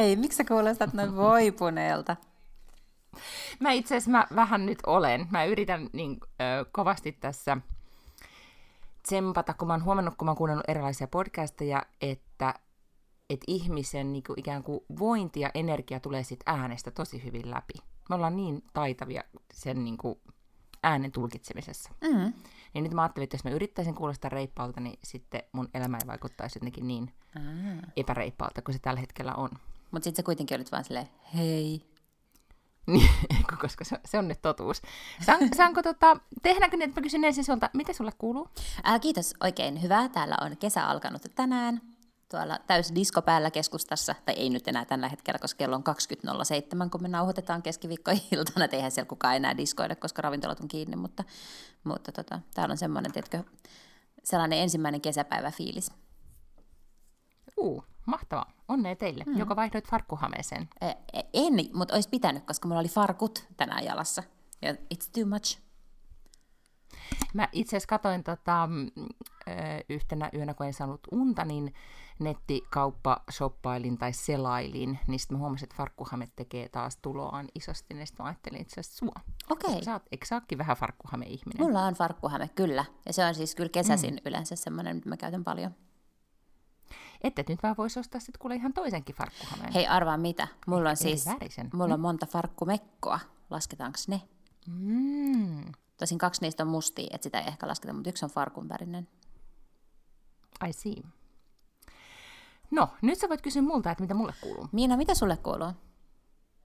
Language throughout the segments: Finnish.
Hei, miksi sä kuulostat noin voipuneelta? Mä itse asiassa mä vähän nyt olen. Mä yritän niin ö, kovasti tässä tsempata, kun mä oon huomannut, kun mä oon kuunnellut erilaisia podcasteja, että et ihmisen niin kuin ikään kuin vointi ja energia tulee sit äänestä tosi hyvin läpi. Me ollaan niin taitavia sen niin kuin äänen tulkitsemisessa. Mm. Niin nyt mä ajattelin, että jos mä yrittäisin kuulostaa reippaalta, niin sitten mun elämä ei vaikuttaisi jotenkin niin Ah. epäreippaalta kuin se tällä hetkellä on. Mutta sitten sä kuitenkin olit vaan silleen, hei. Niin, koska se, se on nyt totuus. Saan, saanko tota, tehdäänkö niin, että mä kysyn ensin sulta, mitä sulle kuuluu? Ää, kiitos, oikein hyvä. Täällä on kesä alkanut tänään. Tuolla täys disko päällä keskustassa, tai ei nyt enää tällä hetkellä, koska kello on 20.07, kun me nauhoitetaan keskiviikkoiltana. Et eihän siellä kukaan enää diskoida, koska ravintolat on kiinni, mutta, mutta tota, täällä on semmoinen, tiedätkö, sellainen ensimmäinen kesäpäivä fiilis. Uu, mahtavaa. Onnea teille, mm. joka vaihdoit farkkuhameeseen. En, mutta olisi pitänyt, koska mulla oli farkut tänään jalassa. Ja it's too much. Mä itse asiassa katoin tota, yhtenä yönä, kun en saanut unta, niin nettikauppa shoppailin tai selailin, niin sitten mä huomasin, että farkkuhame tekee taas tuloaan isosti, niin sitten mä ajattelin itse asiassa sua. Okei. Okay. Sä oot, eikö sä ootkin vähän farkkuhame-ihminen? Mulla on farkkuhame, kyllä. Ja se on siis kyllä kesäisin mm. yleensä semmoinen, mitä mä käytän paljon. Että nyt vaan voisi ostaa sitten kuule ihan toisenkin farkkuhameen. Hei, arvaa mitä. Mulla on siis värisen. mulla on monta farkkumekkoa. Lasketaanko ne? Mm. Tosin kaksi niistä on mustia, että sitä ei ehkä lasketa, mutta yksi on farkun värinen. I see. No, nyt sä voit kysyä multa, että mitä mulle kuuluu. Miina, mitä sulle kuuluu?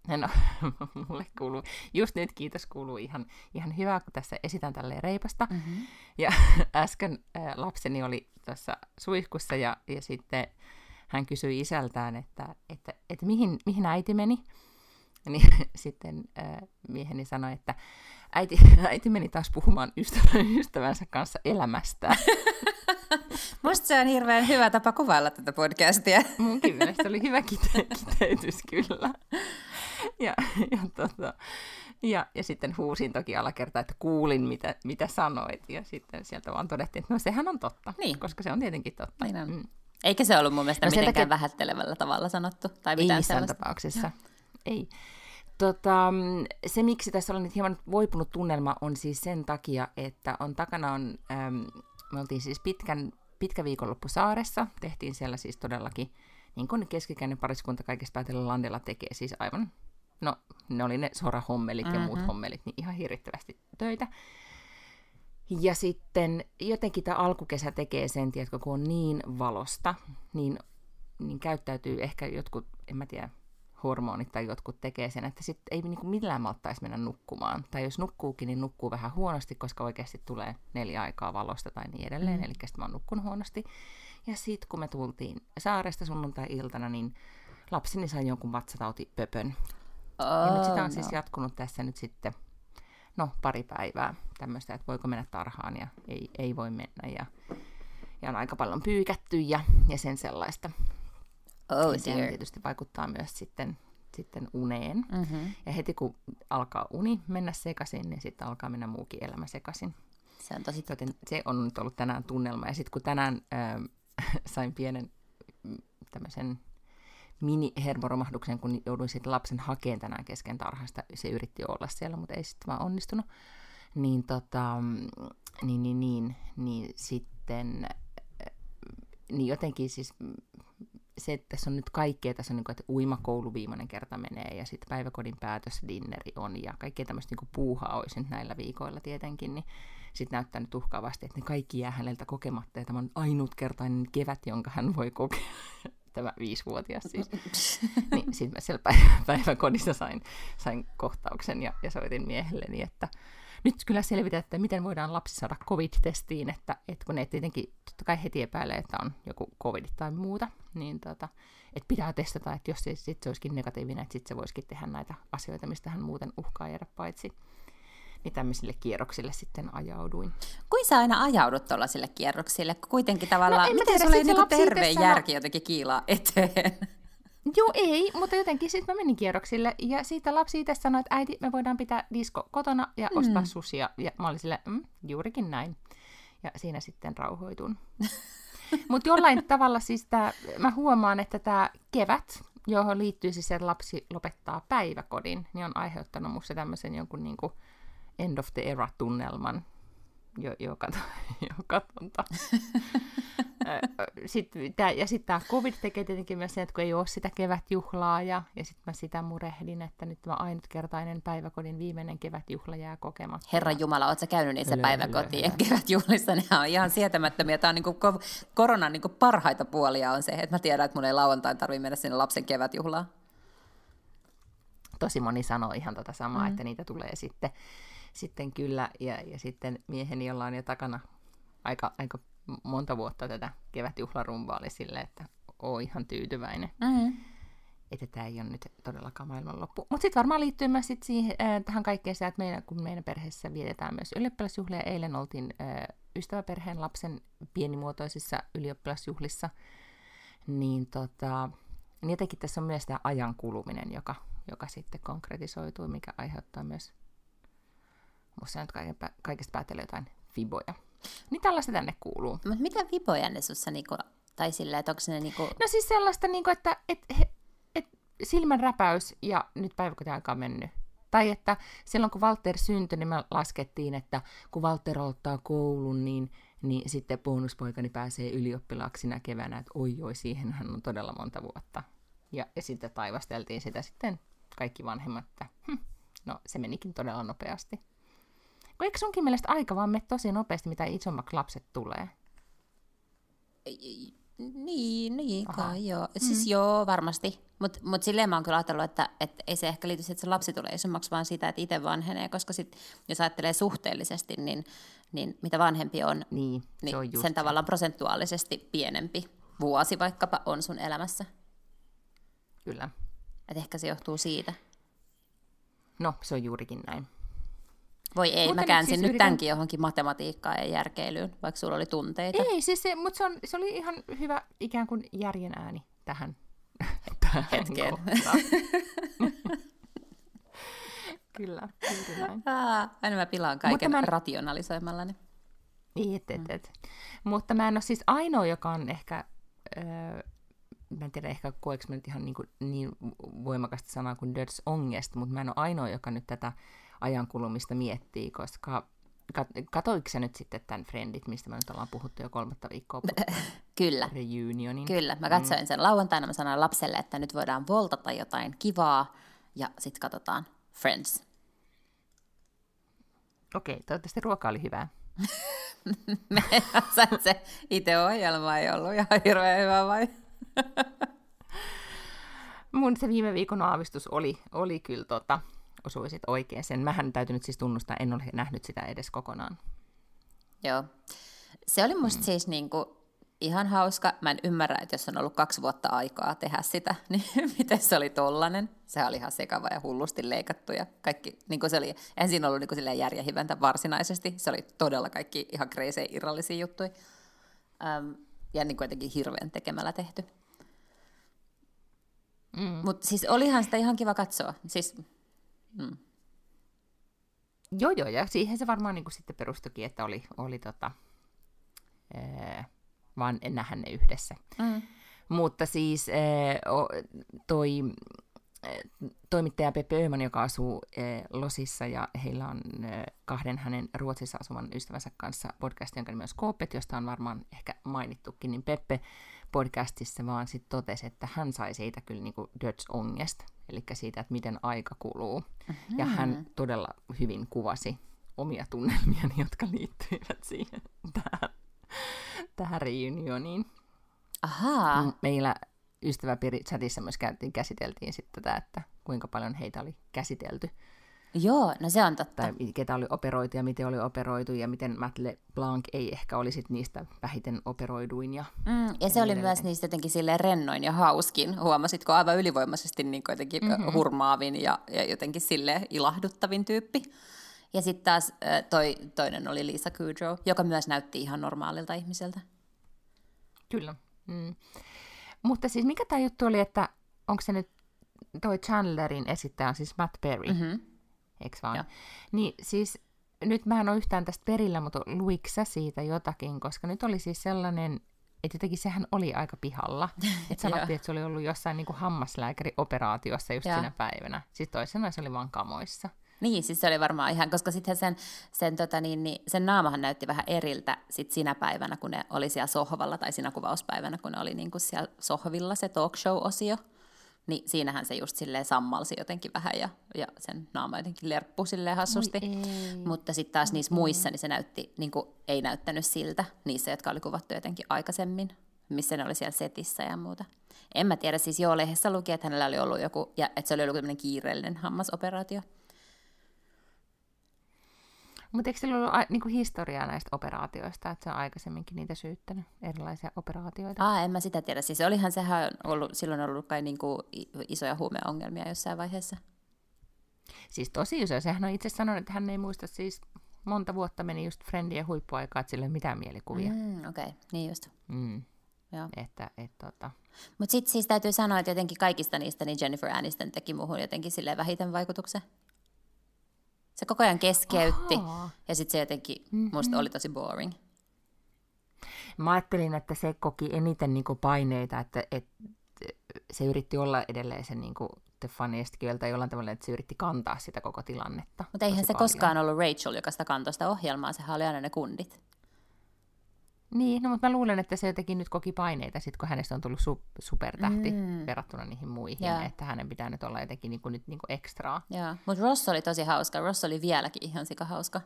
No, mulle kuuluu, just nyt kiitos kuuluu ihan, ihan hyvä, kun tässä esitän tälleen reipasta. Mm-hmm. Ja äsken äh, lapseni oli tuossa suihkussa ja, ja sitten hän kysyi isältään, että, että, että mihin, mihin äiti meni. Niin sitten äh, mieheni sanoi, että äiti, äiti meni taas puhumaan ystävä, ystävänsä kanssa elämästä. Musta se on hirveän hyvä tapa kuvailla tätä podcastia. Munkin mielestä oli hyvä kite- kiteytys kyllä. Ja, ja, tota, ja, ja sitten huusin toki alakerta, että kuulin mitä, mitä sanoit. Ja sitten sieltä vaan todettiin, että no sehän on totta, Niin. koska se on tietenkin totta. Niin on. Mm. Eikä se ollut mun mielestä No mitenkään takia- vähättelevällä tavalla sanottu. Tai Ei mitään missään sellaista. tapauksessa. Ei. Tota, se, miksi tässä on nyt hieman voipunut tunnelma, on siis sen takia, että on takana on, äm, me oltiin siis pitkän, pitkä viikonloppu saaressa, tehtiin siellä siis todellakin, niin kuin keskikäinen pariskunta kaikesta päätellä Landella tekee, siis aivan, no ne oli ne sorahommelit mm-hmm. ja muut hommelit, niin ihan hirvittävästi töitä. Ja sitten jotenkin tämä alkukesä tekee sen, tiedätkö, kun on niin valosta, niin, niin käyttäytyy ehkä jotkut, en mä tiedä, hormonit tai jotkut tekee sen, että sitten ei niinku millään malttaisi mennä nukkumaan. Tai jos nukkuukin, niin nukkuu vähän huonosti, koska oikeasti tulee neljä aikaa valosta tai niin edelleen. Mm. Eli sitten mä oon nukkunut huonosti. Ja sitten kun me tultiin saaresta sunnuntai-iltana, niin lapseni sai jonkun Ja nyt sitä on siis jatkunut tässä nyt sitten, no pari päivää tämmöistä, että voiko mennä tarhaan ja ei, ei voi mennä. Ja, ja on aika paljon pyykätty ja, ja sen sellaista. Oh dear. tietysti vaikuttaa myös sitten, sitten uneen. Mm-hmm. Ja heti kun alkaa uni mennä sekaisin, niin sitten alkaa mennä muukin elämä sekaisin. Se on tosi. Joten se on nyt ollut tänään tunnelma. Ja sitten kun tänään äh, sain pienen mm, tämmöisen mini-hermoromahduksen, kun jouduin sitten lapsen hakeen tänään kesken tarhasta. Se yritti olla siellä, mutta ei sitten vaan onnistunut. Niin, tota, niin, niin, niin, niin sitten niin jotenkin siis se, että tässä on nyt kaikkea, tässä on niin kuin, että uimakoulu viimeinen kerta menee ja sitten päiväkodin päätösdinneri on ja kaikkea tämmöistä niin puuhaa olisi nyt näillä viikoilla tietenkin, niin sitten näyttää nyt uhkaavasti, että ne kaikki jää häneltä kokematta ja tämä on ainutkertainen kevät, jonka hän voi kokea. Tämä viisivuotias siis. niin sitten mä siellä päivä, päiväkodissa sain, sain kohtauksen ja, ja soitin miehelleni, että nyt kyllä selvitä, että miten voidaan lapsi saada covid-testiin, että, että kun ne tietenkin totta kai heti epäilee, että on joku covid tai muuta, niin tota, että pitää testata, että jos se, sit se olisikin negatiivinen, että sitten se voisikin tehdä näitä asioita, mistä hän muuten uhkaa jäädä paitsi niin tämmöisille kierroksille sitten ajauduin. Kuin sä aina ajaudut tuollaisille kierroksille? Kuitenkin tavallaan, no, miten sulla ei niinku terve järki sano... jotenkin kiilaa eteen? Joo, ei, mutta jotenkin sitten mä menin kierroksille ja siitä lapsi itse sanoi, että äiti, me voidaan pitää disko kotona ja mm. ostaa susia. Ja mä olin sille, mm, juurikin näin. Ja siinä sitten rauhoitun. mutta jollain tavalla siis tää, mä huomaan, että tämä kevät, johon liittyy siis se, että lapsi lopettaa päiväkodin, niin on aiheuttanut musta tämmöisen jonkun niinku end of the era-tunnelman jo, joka, joka tonta. sitten, tää, ja sitten tämä covid tekee tietenkin myös sen, että kun ei ole sitä kevätjuhlaa, ja, ja sitten mä sitä murehdin, että nyt tämä ainutkertainen päiväkodin viimeinen kevätjuhla jää kokematta. Herran Jumala, ootko käynyt niissä päiväkotien kevätjuhlissa? Ne on ihan sietämättömiä. Tämä on niinku koronan niinku parhaita puolia on se, että mä tiedän, että mun ei lauantain tarvitse mennä sinne lapsen kevätjuhlaan. Tosi moni sanoo ihan tota samaa, mm. että niitä tulee sitten sitten kyllä, ja, ja sitten mieheni, jolla on jo takana aika, aika monta vuotta tätä kevätjuhlarumbaa, oli sille, että oo ihan tyytyväinen. Mm-hmm. Että tämä ei ole nyt todellakaan maailmanloppu. Mutta sitten varmaan liittyy myös sit siihen, äh, tähän kaikkeen se, että meidän, kun meidän perheessä vietetään myös ylioppilasjuhlia. Eilen oltiin äh, ystäväperheen lapsen pienimuotoisissa ylioppilasjuhlissa. Niin, tota, niin jotenkin tässä on myös tämä ajan kuluminen, joka, joka sitten konkretisoituu, mikä aiheuttaa myös Musta nyt kaikesta päätellä jotain fiboja. Niin tällaista tänne kuuluu. Mutta mitä fiboja ne sussa niinku, tai silleen, että onko ne niinku... No siis sellaista niinku, että et, et, silmän räpäys ja nyt päiväkotiaika on mennyt. Tai että silloin kun Walter syntyi, niin me laskettiin, että kun Walter aloittaa koulun, niin, niin sitten bonuspoikani pääsee ylioppilaaksi keväänä, että oi oi, siihen hän on todella monta vuotta. Ja, ja sitten taivasteltiin sitä sitten kaikki vanhemmat, että hm, no se menikin todella nopeasti. Eikö sunkin mielestä aika vaan mene tosi nopeasti, mitä isommaksi lapset tulee? Niin, niin kai joo. Mm. Siis joo, varmasti. Mutta mut silleen mä oon kyllä ajatellut, että et ei se ehkä liity siihen, että se lapsi tulee isommaksi, vaan sitä, että itse vanhenee. Koska sit, jos ajattelee suhteellisesti, niin, niin mitä vanhempi on, niin, niin on sen se. tavallaan prosentuaalisesti pienempi vuosi vaikkapa on sun elämässä. Kyllä. Et ehkä se johtuu siitä. No, se on juurikin näin. Voi ei, mutta mä käänsin siis nyt yritän... tämänkin johonkin matematiikkaan ja järkeilyyn, vaikka sulla oli tunteita. Ei, siis se, mutta se, on, se oli ihan hyvä ikään kuin järjen ääni tähän, tähän hetkeen. Kyllä, juuri näin. aina mä pilaan kaiken mä... rationalisoimallani. Et, et, mm. et. Mutta mä en ole siis ainoa, joka on ehkä, öö, mä en tiedä ehkä koeks mä nyt ihan niin, kuin, niin voimakasta sanaa kuin dödsongest, mutta mä en ole ainoa, joka nyt tätä ajankulumista miettii, koska Katoiko sä nyt sitten tämän Friendit, mistä me nyt ollaan puhuttu jo kolmatta viikkoa? Kyllä. Reunionin. Kyllä. Mä katsoin mm. sen lauantaina, mä sanoin lapselle, että nyt voidaan voltata jotain kivaa, ja sitten katsotaan Friends. Okei, toivottavasti ruoka oli hyvää. me se itse ohjelma ei ollut ihan hirveän hyvä vai? Mun se viime viikon aavistus oli, oli kyllä tota, osuisit oikein sen. Mähän täytyy nyt siis tunnustaa, en ole nähnyt sitä edes kokonaan. Joo. Se oli musta mm. siis niinku ihan hauska. Mä en ymmärrä, että jos on ollut kaksi vuotta aikaa tehdä sitä, niin miten se oli tollanen. Se oli ihan sekava ja hullusti leikattu ja kaikki, niin kuin se oli, en siinä ollut niin kuin järjehiventä varsinaisesti. Se oli todella kaikki ihan kreisejä irrallisia juttuja. Ähm, ja niin kuitenkin hirveän tekemällä tehty. Mm. Mutta siis olihan sitä ihan kiva katsoa. Siis Mm. Joo, joo, ja siihen se varmaan niin kuin sitten perustukin, että oli, oli tota, ää, vaan nähdä ne yhdessä. Mm. Mutta siis ää, toi toimittaja Pepe Öhman, joka asuu Losissa ja heillä on kahden hänen Ruotsissa asuvan ystävänsä kanssa podcast, jonka nimi on Skoopet, josta on varmaan ehkä mainittukin, niin Peppe podcastissa vaan sitten totesi, että hän sai siitä kyllä niinku dödsongest, eli siitä, että miten aika kuluu. Mm-hmm. Ja hän todella hyvin kuvasi omia tunnelmiani, jotka liittyivät siihen tähän, tähän reunioniin. Ahaa. Meillä ystäväpiiri chatissa myös käytiin, käsiteltiin sitten tätä, että kuinka paljon heitä oli käsitelty Joo, no se on totta. Tai ketä oli operoitu ja miten oli operoitu ja miten Matt LeBlanc ei ehkä olisi niistä vähiten operoiduin. Ja, mm, ja se oli edelleen. myös niistä jotenkin silleen rennoin ja hauskin. Huomasitko aivan ylivoimaisesti niin jotenkin mm-hmm. hurmaavin ja, ja jotenkin sille ilahduttavin tyyppi. Ja sitten taas toi, toinen oli Lisa Kudrow, joka myös näytti ihan normaalilta ihmiseltä. Kyllä. Mm. Mutta siis mikä tämä juttu oli, että onko se nyt toi Chandlerin esittäjä siis Matt Perry, mm-hmm. Eikö vaan? Ja. Niin siis nyt mä en ole yhtään tästä perillä, mutta luikko siitä jotakin, koska nyt oli siis sellainen, että jotenkin sehän oli aika pihalla. Että sanottiin, että se oli ollut jossain niin kuin hammaslääkärioperaatiossa just ja. sinä päivänä. Siis toisena se oli vaan kamoissa. Niin, siis se oli varmaan ihan, koska sitten sen, sen, tota niin, niin, sen naamahan näytti vähän eriltä sit sinä päivänä, kun ne oli siellä sohvalla, tai siinä kuvauspäivänä, kun ne oli niin kuin siellä sohvilla se talk show-osio. Niin siinähän se just silleen sammalsi jotenkin vähän ja, ja sen naama jotenkin lerppu silleen hassusti. Mutta sitten taas niissä muissa niin se näytti, niin kuin, ei näyttänyt siltä, niissä, jotka oli kuvattu jotenkin aikaisemmin, missä ne oli siellä setissä ja muuta. En mä tiedä, siis joo, lehdessä luki, että hänellä oli ollut joku, ja että se oli ollut kiireellinen hammasoperaatio. Mutta eikö sillä ollut a, niinku historiaa näistä operaatioista, että se on aikaisemminkin niitä syyttänyt, erilaisia operaatioita? Ah, en mä sitä tiedä. Siis olihan sehän ollut, silloin ollut kai niinku isoja huumeongelmia jossain vaiheessa. Siis tosi iso. Sehän on itse sanonut, että hän ei muista siis monta vuotta meni just Friendien huippuaikaa, että sillä ei mitään mielikuvia. Mm, Okei, okay. niin just. Mm. Joo. Että, et, tota. Mutta sitten siis täytyy sanoa, että jotenkin kaikista niistä niin Jennifer Aniston teki muuhun jotenkin sille vähiten vaikutuksen. Se koko ajan keskeytti Aha. ja sitten se jotenkin mm-hmm. musta oli tosi boring. Mä ajattelin, että se koki eniten niinku paineita, että, että se yritti olla edelleen se niinku the funniest girl tai jollain tavalla, että se yritti kantaa sitä koko tilannetta. Mutta eihän se paljon. koskaan ollut Rachel, joka sitä kantoi sitä ohjelmaa, sehän oli aina ne kundit. Niin, no, mutta mä luulen, että se jotenkin nyt koki paineita, sit kun hänestä on tullut su- supertähti mm. verrattuna niihin muihin, ja. että hänen pitää nyt olla jotenkin niin kuin, nyt niin kuin ekstraa. Mutta Ross oli tosi hauska. Ross oli vieläkin ihan sika hauska.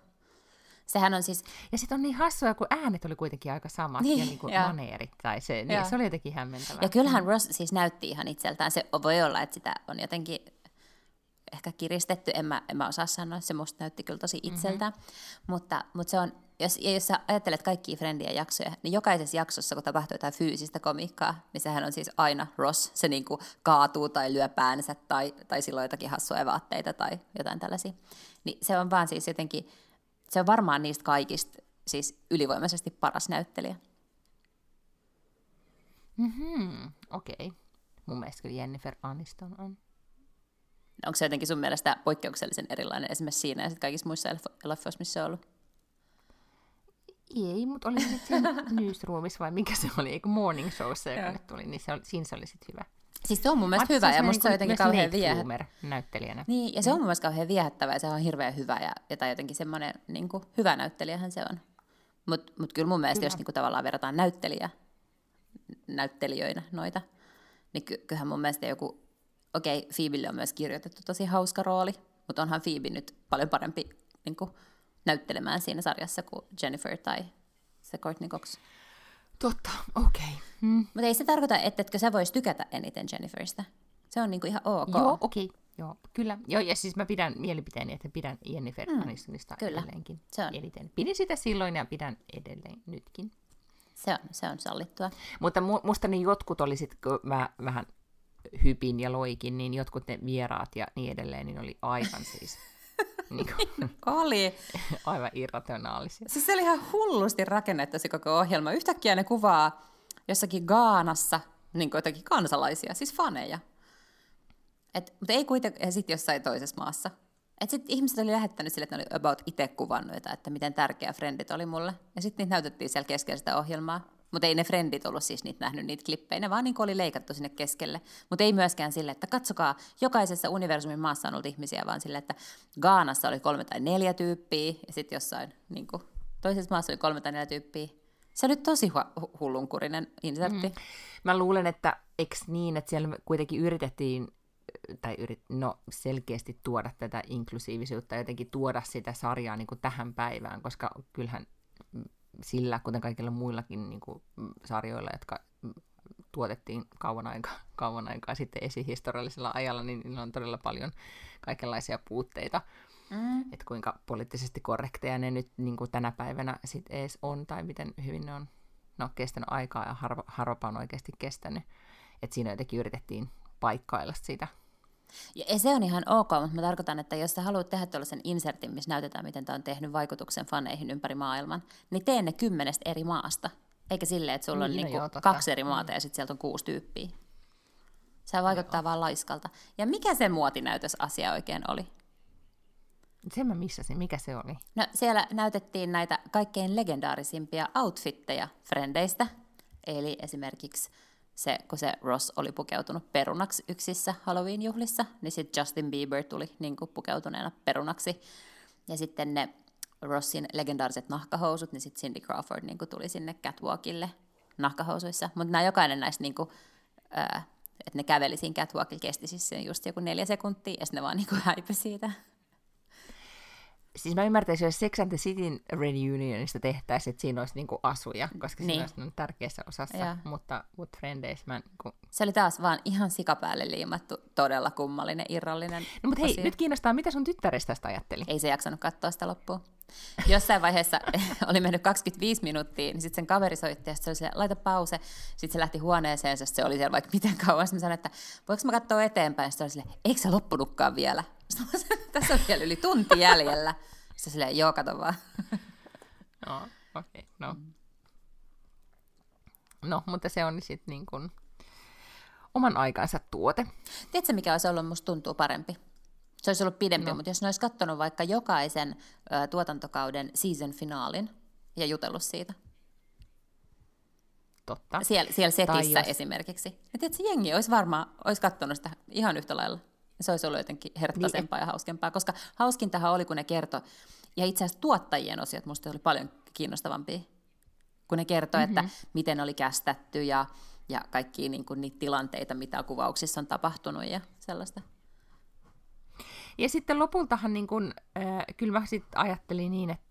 Sehän on siis... Ja sitten on niin hassua, kun äänet oli kuitenkin aika samat niin, ja niin kuin ja. maneerit tai se, niin se oli jotenkin hämmentävää. Ja kyllähän Ross siis näytti ihan itseltään. Se voi olla, että sitä on jotenkin ehkä kiristetty, en mä, en mä osaa sanoa, se musta näytti kyllä tosi itseltään, mm-hmm. mutta, mutta se on jos, ja jos sä ajattelet kaikkia Friendien jaksoja, niin jokaisessa jaksossa, kun tapahtuu jotain fyysistä komiikkaa, niin sehän on siis aina Ross. Se niin kuin kaatuu tai lyö päänsä tai, tai silloin jotakin hassua vaatteita tai jotain tällaisia. Niin se on vaan siis jotenkin, se on varmaan niistä kaikista siis ylivoimaisesti paras näyttelijä. Mm-hmm, okei. Okay. Mun mielestä kyllä Jennifer Aniston on. Onko se jotenkin sun mielestä poikkeuksellisen erilainen esimerkiksi siinä ja kaikissa muissa eleffoissa, missä se on ollut? Ei, mutta oli nyt siinä Newsroomissa vai mikä se oli, eikö Morning Showssa, joka nyt tuli, niin se oli, siinä se oli sitten hyvä. Siis se on mun mielestä hyvä ja musta se on jotenkin kauhean viehättävä. näyttelijänä. Niin, ja se on mun mielestä kauhean viehättävä ja se on hirveän hyvä ja, ja tai jotenkin semmoinen niin kuin, hyvä näyttelijähän se on. Mutta mut kyllä mun mielestä, kyllä. jos niin kuin, tavallaan verrataan näyttelijä, näyttelijöinä noita, niin ky- kyllähän mun mielestä joku, okei, okay, Phoebelle on myös kirjoitettu tosi hauska rooli, mutta onhan Phoebe nyt paljon parempi niin kuin, näyttelemään siinä sarjassa kuin Jennifer tai se Courtney Cox. Totta, okei. Okay. Hmm. Mutta ei se tarkoita, että etkö sä vois tykätä eniten Jenniferistä. Se on niinku ihan ok. Joo, okei. Okay. Joo, kyllä. Joo, ja siis mä pidän mielipiteeni, että pidän Jennifer mm, Anistonista kyllä. edelleenkin se on. eniten. Pidin sitä silloin ja pidän edelleen nytkin. Se on, se on sallittua. Mutta mu, musta niin jotkut oli sit, kun mä vähän hypin ja loikin, niin jotkut ne vieraat ja niin edelleen, niin oli aivan siis niin kuin, oli. Aivan irrationaalisia. Siis se oli ihan hullusti rakennettu se koko ohjelma. Yhtäkkiä ne kuvaa jossakin Gaanassa niin jotakin kansalaisia, siis faneja. Et, mutta ei kuitenkaan, sitten jossain toisessa maassa. Et sitten ihmiset oli lähettänyt sille, että ne oli about itse kuvannut että miten tärkeä Friendit oli mulle. Ja sitten niitä näytettiin siellä keskellä sitä ohjelmaa. Mutta ei ne frendit ollut siis niitä nähnyt niitä klippejä, ne vaan niin oli leikattu sinne keskelle. Mutta ei myöskään sille, että katsokaa, jokaisessa universumin maassa on ollut ihmisiä, vaan sille, että Gaanassa oli kolme tai neljä tyyppiä, ja sitten jossain niin kuin, toisessa maassa oli kolme tai neljä tyyppiä. Se oli tosi hu- hullunkurinen insertti. Mm. Mä luulen, että eks niin, että siellä kuitenkin yritettiin tai yrit, no, selkeästi tuoda tätä inklusiivisuutta, jotenkin tuoda sitä sarjaa niin kuin tähän päivään, koska kyllähän sillä, kuten kaikilla muillakin niin kuin, sarjoilla, jotka tuotettiin kauan aikaa, kauan aikaa sitten esihistoriallisella ajalla, niin niillä on todella paljon kaikenlaisia puutteita. mm. että kuinka poliittisesti korrekteja ne nyt niin kuin tänä päivänä sit edes on, tai miten hyvin ne on no, kestänyt aikaa ja harva, harvapa on oikeasti kestänyt. Että siinä jotenkin yritettiin paikkailla sitä. Ja se on ihan ok, mutta mä tarkoitan, että jos sä haluat tehdä tällaisen insertin, missä näytetään, miten tämä on tehnyt vaikutuksen faneihin ympäri maailman, niin tee ne kymmenestä eri maasta. Eikä silleen, että sulla niin, on niin, niinku kaksi eri maata mm. ja sitten sieltä on kuusi tyyppiä. Se vaikuttaa joo. vaan laiskalta. Ja mikä se muotinäytösasia oikein oli? Sen mä missasin. Mikä se oli? No, siellä näytettiin näitä kaikkein legendaarisimpia outfitteja frendeistä. Eli esimerkiksi se, kun se Ross oli pukeutunut perunaksi yksissä Halloween-juhlissa, niin sitten Justin Bieber tuli niin kuin pukeutuneena perunaksi. Ja sitten ne Rossin legendaariset nahkahousut, niin sitten Cindy Crawford niin kuin tuli sinne catwalkille nahkahousuissa. Mutta nämä jokainen näistä, niin että ne käveli siinä catwalkilla, kesti siis just joku neljä sekuntia, ja sitten ne vaan niin kuin häipy siitä siis mä ymmärtäisin, jos Sex and the Cityn reunionista tehtäisiin, että siinä olisi niinku asuja, koska niin. siinä olisi tärkeässä osassa, ja. mutta Wood Friendeis mä niinku... Se oli taas vaan ihan sikapäälle liimattu, todella kummallinen, irrallinen No mutta hei, nyt kiinnostaa, mitä sun tyttärestä tästä ajatteli? Ei se jaksanut katsoa sitä loppuun. Jossain vaiheessa oli mennyt 25 minuuttia, niin sitten sen kaveri soitti ja se oli siellä, laita pause. Sitten se lähti huoneeseen, se oli siellä vaikka miten kauan. Sitten sanoin, että voiko mä katsoa eteenpäin? Sitten oli silleen, eikö se loppunutkaan vielä? Tässä on vielä yli tunti jäljellä. Sitten silleen, joo, kato vaan. no, okei, okay, no. No, mutta se on sitten niin kuin oman aikansa tuote. Tiedätkö, mikä olisi ollut, musta tuntuu parempi? Se olisi ollut pidempi, no. mutta jos ne olisi katsonut vaikka jokaisen ö, tuotantokauden season finaalin ja jutellut siitä. Totta. Siellä, siellä setissä jos... esimerkiksi. Ja tiedätkö, jengi olisi varmaan olisi katsonut sitä ihan yhtä lailla. Se olisi ollut jotenkin herttaisempaa niin. ja hauskempaa, koska hauskintahan oli, kun ne kertoi, ja itse asiassa tuottajien osiot musta oli paljon kiinnostavampia, kun ne kertoi, mm-hmm. että miten oli kästetty ja, ja kaikki niin kuin, niitä tilanteita, mitä kuvauksissa on tapahtunut ja sellaista. Ja sitten lopultahan niin kun, äh, kyllä mä sit ajattelin niin, että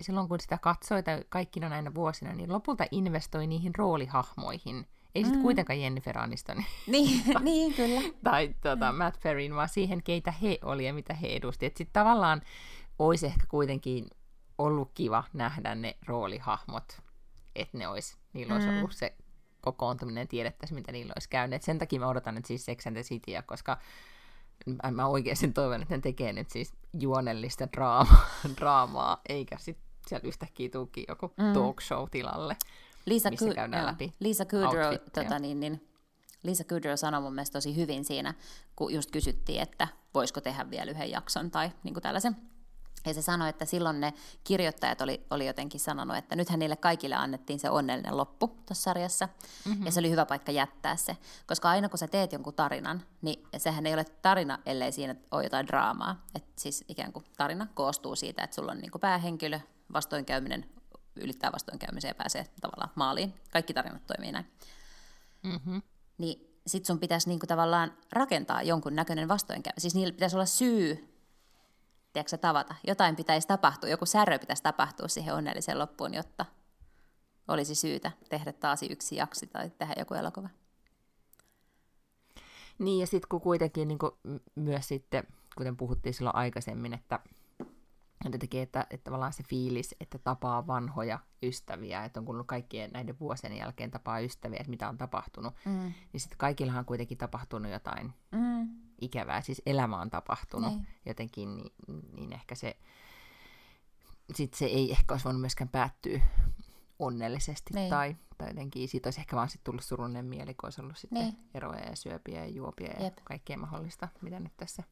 silloin kun sitä katsoi kaikkina näinä vuosina, niin lopulta investoi niihin roolihahmoihin. Ei sitten mm. kuitenkaan Jennifer Aniston. Niin, niin kyllä. tai tuota, Matt Perrin, vaan siihen, keitä he oli ja mitä he edustivat. Sitten tavallaan olisi ehkä kuitenkin ollut kiva nähdä ne roolihahmot, että ne olisi, niillä olisi mm. ollut se kokoontuminen ja tiedettäisiin, mitä niillä olisi käynyt. sen takia mä odotan nyt siis Sex and the Cityä, koska mä, mä oikeasti toivon, että ne tekee nyt siis juonellista draamaa, draamaa eikä sitten siellä yhtäkkiä tuukin joku mm. talk show tilalle, Lisa missä Ku- käydään läpi Lisa Kudrow, tota, niin, niin, Lisa Kudrow sanoi mun mielestä tosi hyvin siinä, kun just kysyttiin, että voisiko tehdä vielä yhden jakson tai niin kuin tällaisen ja se sanoi, että silloin ne kirjoittajat oli, oli jotenkin sanonut, että nythän niille kaikille annettiin se onnellinen loppu tuossa sarjassa. Mm-hmm. Ja se oli hyvä paikka jättää se. Koska aina kun sä teet jonkun tarinan, niin sehän ei ole tarina, ellei siinä ole jotain draamaa. Et siis ikään kuin tarina koostuu siitä, että sulla on niin kuin päähenkilö, vastoinkäyminen ylittää vastoinkäymisen ja pääsee tavallaan maaliin. Kaikki tarinat toimii näin. Mm-hmm. Niin sit sun pitäisi niinku tavallaan rakentaa jonkun näköinen vastoinkäyminen. Siis niillä pitäisi olla syy tiedätkö, tavata. Jotain pitäisi tapahtua, joku särö pitäisi tapahtua siihen onnelliseen loppuun, jotta olisi syytä tehdä taas yksi jakso tai tehdä joku elokuva. Niin, ja sitten kun kuitenkin niin kuin myös sitten, kuten puhuttiin silloin aikaisemmin, että että tekee, että, että tavallaan se fiilis, että tapaa vanhoja ystäviä, että on kuullut kaikkien näiden vuosien jälkeen tapaa ystäviä, että mitä on tapahtunut, mm. niin sitten kaikillahan on kuitenkin tapahtunut jotain mm ikävää, siis elämä on tapahtunut niin. jotenkin, niin, niin ehkä se, sit se ei ehkä olisi voinut myöskään päättyä onnellisesti niin. tai, tai jotenkin siitä olisi ehkä vaan sit tullut surullinen mieli, kun olisi ollut sitten niin. eroja ja syöpiä ja juopia Jep. ja kaikkea mahdollista, mitä nyt tässä,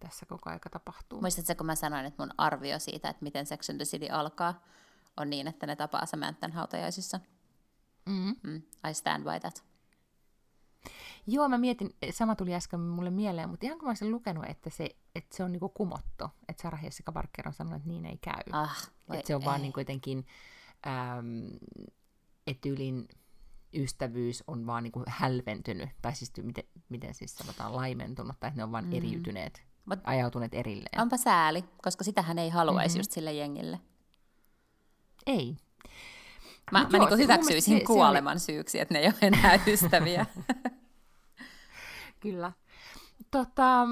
tässä koko aika tapahtuu. Muistatko, kun mä sanoin, että mun arvio siitä, että miten Sex and the City alkaa, on niin, että ne tapaa Samantan hautajaisissa? Mm-hmm. Mm, I stand by that. Joo, mä mietin, sama tuli äsken mulle mieleen, mutta ihan kun mä olisin lukenut, että se, että se on niinku kumottu, että Sarah Jessica Parker on sanonut, että niin ei käy. Ah, että se on ei. vaan niinku jotenkin, ähm, että ylin ystävyys on vaan niinku hälventynyt, tai siis miten, miten siis sanotaan laimentunut, tai että ne on vaan mm. eriytyneet, Mut, ajautuneet erilleen. Onpa sääli, koska sitähän ei haluaisi mm-hmm. just sille jengille. Ei. Mä, mä joo, niin hyväksyisin se, kuoleman se oli... syyksi, että ne ei ole enää ystäviä. Kyllä. Tota,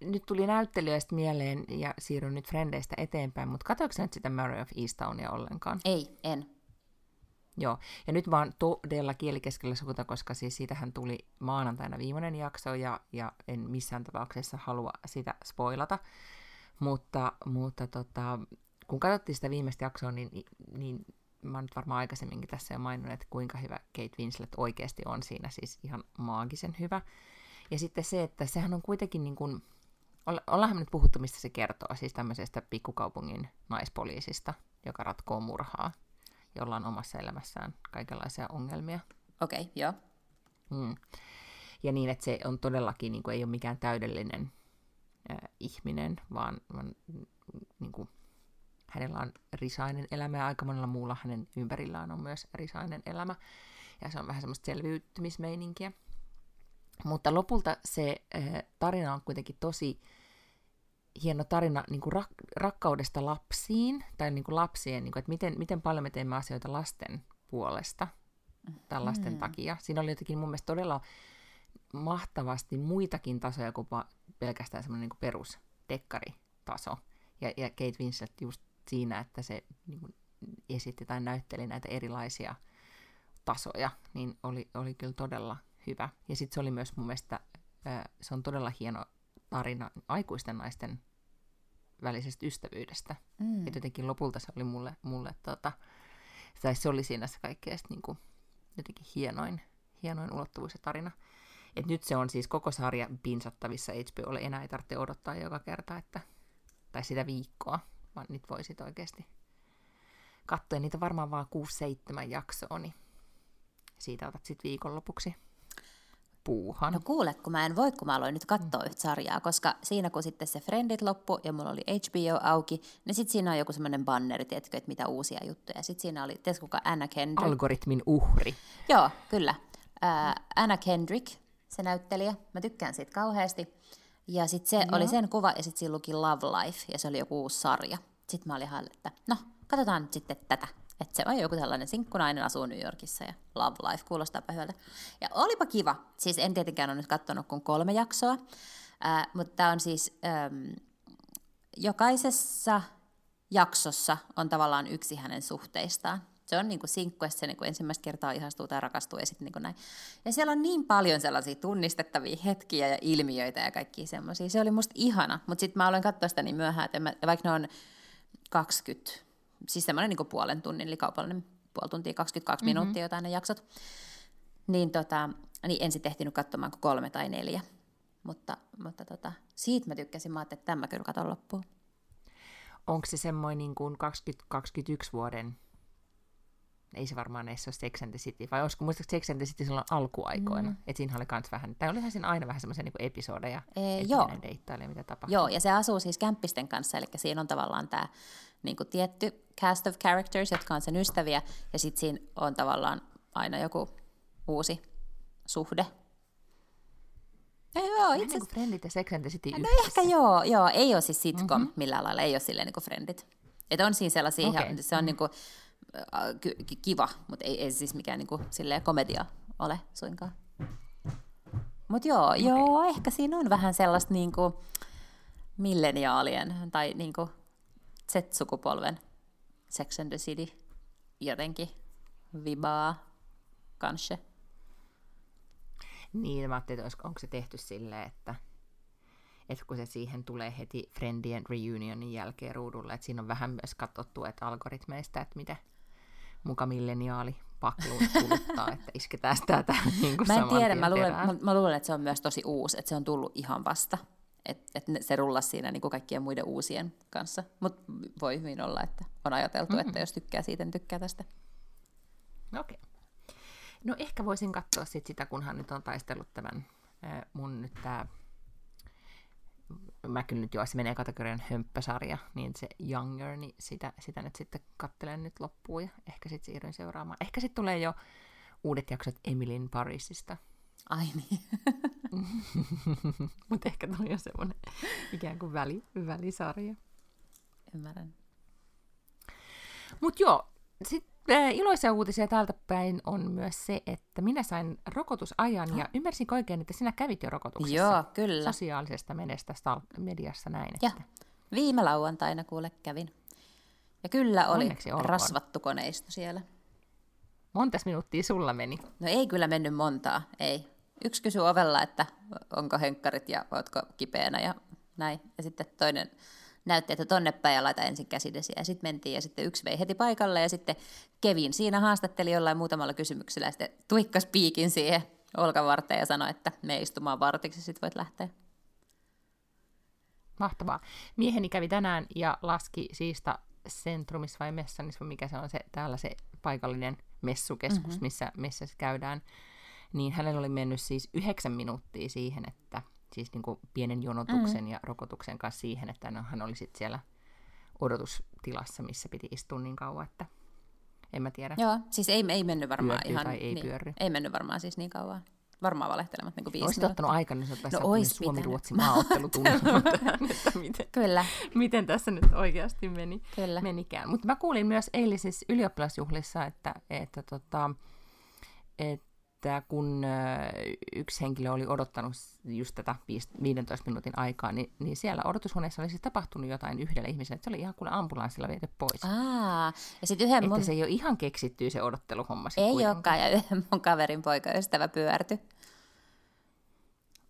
nyt tuli näyttelijöistä mieleen ja siirryn nyt Frendeistä eteenpäin, mutta katsoinko nyt sitä Mary of Eastownia ollenkaan? Ei, en. Joo, ja nyt vaan todella kielikeskellä suuta, koska siis siitähän tuli maanantaina viimeinen jakso, ja, ja en missään tapauksessa halua sitä spoilata. Mutta, mutta tota, kun katsottiin sitä viimeistä jaksoa, niin, niin mä nyt varmaan aikaisemminkin tässä jo maininnut, että kuinka hyvä Kate Winslet oikeasti on siinä, siis ihan maagisen hyvä. Ja sitten se, että sehän on kuitenkin niin kuin, ollaanhan nyt puhuttu, mistä se kertoo, siis tämmöisestä pikkukaupungin naispoliisista, joka ratkoo murhaa, jolla on omassa elämässään kaikenlaisia ongelmia. Okei, okay, joo. Mm. Ja niin, että se on todellakin, niin kuin, ei ole mikään täydellinen äh, ihminen, vaan, vaan niin kuin, hänellä on risainen elämä ja aika monella muulla hänen ympärillään on myös risainen elämä. Ja se on vähän semmoista selviytymismeininkiä. Mutta lopulta se äh, tarina on kuitenkin tosi hieno tarina niin kuin rak- rakkaudesta lapsiin, tai niin kuin lapsien, niin kuin, että miten, miten paljon me teemme asioita lasten puolesta, tai lasten mm. takia. Siinä oli jotenkin mun mielestä todella mahtavasti muitakin tasoja kuin pelkästään semmoinen niin perusdekkaritaso. Ja, ja Kate Winslet just siinä, että se niin kuin esitti tai näytteli näitä erilaisia tasoja, niin oli, oli kyllä todella hyvä. Ja sitten se oli myös mun mielestä, se on todella hieno tarina aikuisten naisten välisestä ystävyydestä. Mm. Et jotenkin lopulta se oli mulle, mulle tota, tai se oli siinä se kaikkein niin kuin, jotenkin hienoin, hienoin ulottuvuus ja tarina. Et nyt se on siis koko sarja pinsattavissa HBOlle, enää ei tarvitse odottaa joka kerta, että, tai sitä viikkoa, vaan nyt voisit oikeasti katsoa. Niitä varmaan vaan 6-7 jaksoa, niin siitä otat sitten viikonlopuksi puuhan. No kuule, kun mä en voi, kun mä aloin nyt katsoa mm. yhtä sarjaa, koska siinä kun sitten se Friendit loppu ja mulla oli HBO auki, niin sitten siinä on joku semmoinen banneri, tiedätkö, että mitä uusia juttuja. Sitten siinä oli, tiedätkö kuka Anna Kendrick? Algoritmin uhri. Joo, kyllä. Äh, Anna Kendrick, se näyttelijä. Mä tykkään siitä kauheasti. Ja sitten se no. oli sen kuva, ja sitten siinä luki Love Life, ja se oli joku uusi sarja. Sitten mä olin ihan, että no, katsotaan nyt sitten tätä. Että se on joku tällainen sinkkunainen, asuu New Yorkissa ja Love Life, kuulostaa hyvältä. Ja olipa kiva. Siis en tietenkään ole nyt katsonut kuin kolme jaksoa, äh, mutta tämä on siis ähm, jokaisessa jaksossa on tavallaan yksi hänen suhteistaan. Se on niin kuin sinkku, että se niin kuin ensimmäistä kertaa ihastuu tai rakastuu ja sitten niin kuin näin. Ja siellä on niin paljon sellaisia tunnistettavia hetkiä ja ilmiöitä ja kaikki semmoisia. Se oli musta ihana, mutta sitten mä aloin katsoa sitä niin myöhään, että mä, vaikka ne on 20, siis semmoinen niin puolen tunnin, eli kaupallinen puoli tuntia, 22 mm-hmm. minuuttia jotain ne jaksot, niin, tota, niin en sitten ehtinyt katsomaan kuin kolme tai neljä. Mutta, mutta tota, siitä mä tykkäsin, mä että tämä kyllä katon loppuun. Onko se semmoinen niin kuin 2021 vuoden ei se varmaan edes ole Sex and the City, vai olisiko muistaakseni Sex and the City silloin alkuaikoina, mm. että siinä oli kans vähän, tai olihan siinä aina vähän semmoisia niin episodeja, ee, että joo. deittailee, mitä tapahtuu. Joo, ja se asuu siis kämppisten kanssa, eli siinä on tavallaan tämä niin kuin tietty cast of characters, jotka on sen ystäviä, ja sitten siinä on tavallaan aina joku uusi suhde. Ei, joo, itse asiassa... Niin Friendit ja Sex and the City No ehkä joo, joo, ei ole siis sitcom mm-hmm. millään lailla, ei ole silleen niin kuin Friendit. Että on siinä sellaisia, okay. se on mm-hmm. niin kuin, kiva, mutta ei, ei siis mikään niinku, silleen komedia ole suinkaan. Mutta joo, okay. joo, ehkä siinä on vähän sellaista niinku milleniaalien tai niinku Z-sukupolven Sex and the City jotenkin vibaa kanske. Niin, mä ajattelin, että onko se tehty silleen, että, että kun se siihen tulee heti Friendien reunionin jälkeen ruudulle, että siinä on vähän myös katsottu, että algoritmeista, että mitä, muka milleniaali pakluun kuluttaa, että isketään sitä tähän niin kuin Mä en tiedä, mä luulen, mä, mä luulen, että se on myös tosi uusi, että se on tullut ihan vasta. Että et se rullasi siinä niin kuin kaikkien muiden uusien kanssa. Mutta voi hyvin olla, että on ajateltu, mm-hmm. että jos tykkää siitä, niin tykkää tästä. Okei. Okay. No ehkä voisin katsoa sit sitä, kunhan nyt on taistellut tämän mun nyt tämä mä kyllä nyt jo, se menee kategorian hömppäsarja, niin se Younger, niin sitä, sitä nyt sitten kattelen nyt loppuun ja ehkä sitten siirryn seuraamaan. Ehkä sitten tulee jo uudet jaksot Emilin Parisista. Ai niin. Mutta ehkä tuli jo semmoinen ikään kuin väli, välisarja. Ymmärrän. Mutta joo, sitten iloisia uutisia täältä päin on myös se, että minä sain rokotusajan ja ymmärsin oikein, että sinä kävit jo rokotuksessa. Joo, kyllä. Sosiaalisesta menestä mediassa näin. Ja viime lauantaina kuule kävin. Ja kyllä oli rasvattu koneisto siellä. Montas minuuttia sulla meni? No ei kyllä mennyt montaa, ei. Yksi kysyi ovella, että onko henkkarit ja ootko kipeänä ja näin. Ja sitten toinen näytti, että tonne päin ja laita ensin käsidesiä. Ja sitten mentiin ja sitten yksi vei heti paikalle ja sitten Kevin siinä haastatteli jollain muutamalla kysymyksellä ja sitten tuikkas piikin siihen olkavarteen ja sanoi, että me istumaan vartiksi, sitten voit lähteä. Mahtavaa. Mieheni kävi tänään ja laski siista Centrumissa vai Messanissa, mikä se on se, täällä se paikallinen messukeskus, mm-hmm. missä, missä se käydään, niin hänellä oli mennyt siis yhdeksän minuuttia siihen, että siis niin kuin pienen jonotuksen mm-hmm. ja rokotuksen kanssa siihen, että no, hän oli sitten siellä odotustilassa, missä piti istua niin kauan, että en mä tiedä. Joo, siis ei, ei mennyt varmaan Pyörtyy ihan... tai ei niin, pyörry. Ei mennyt varmaan siis niin kauan. Varmaan valehtelematta niin viisi Olisit ottanut aikaa, niin no, ois Suomi-Ruotsi maaottelutunnelma miten, Kyllä. miten tässä nyt oikeasti meni, Kyllä. menikään. Mutta mä kuulin myös eilisissä ylioppilasjuhlissa, että, että, tota, että kun yksi henkilö oli odottanut just tätä 15 minuutin aikaa, niin, niin siellä odotushuoneessa oli siis tapahtunut jotain yhdelle ihmiselle, että se oli ihan kuule ambulanssilla viety pois. Aa, ja sit yhden että mun... se ei ole ihan keksitty se odotteluhomma. Ei olekaan, ja yhden mun kaverin poikaystävä pyörtyi.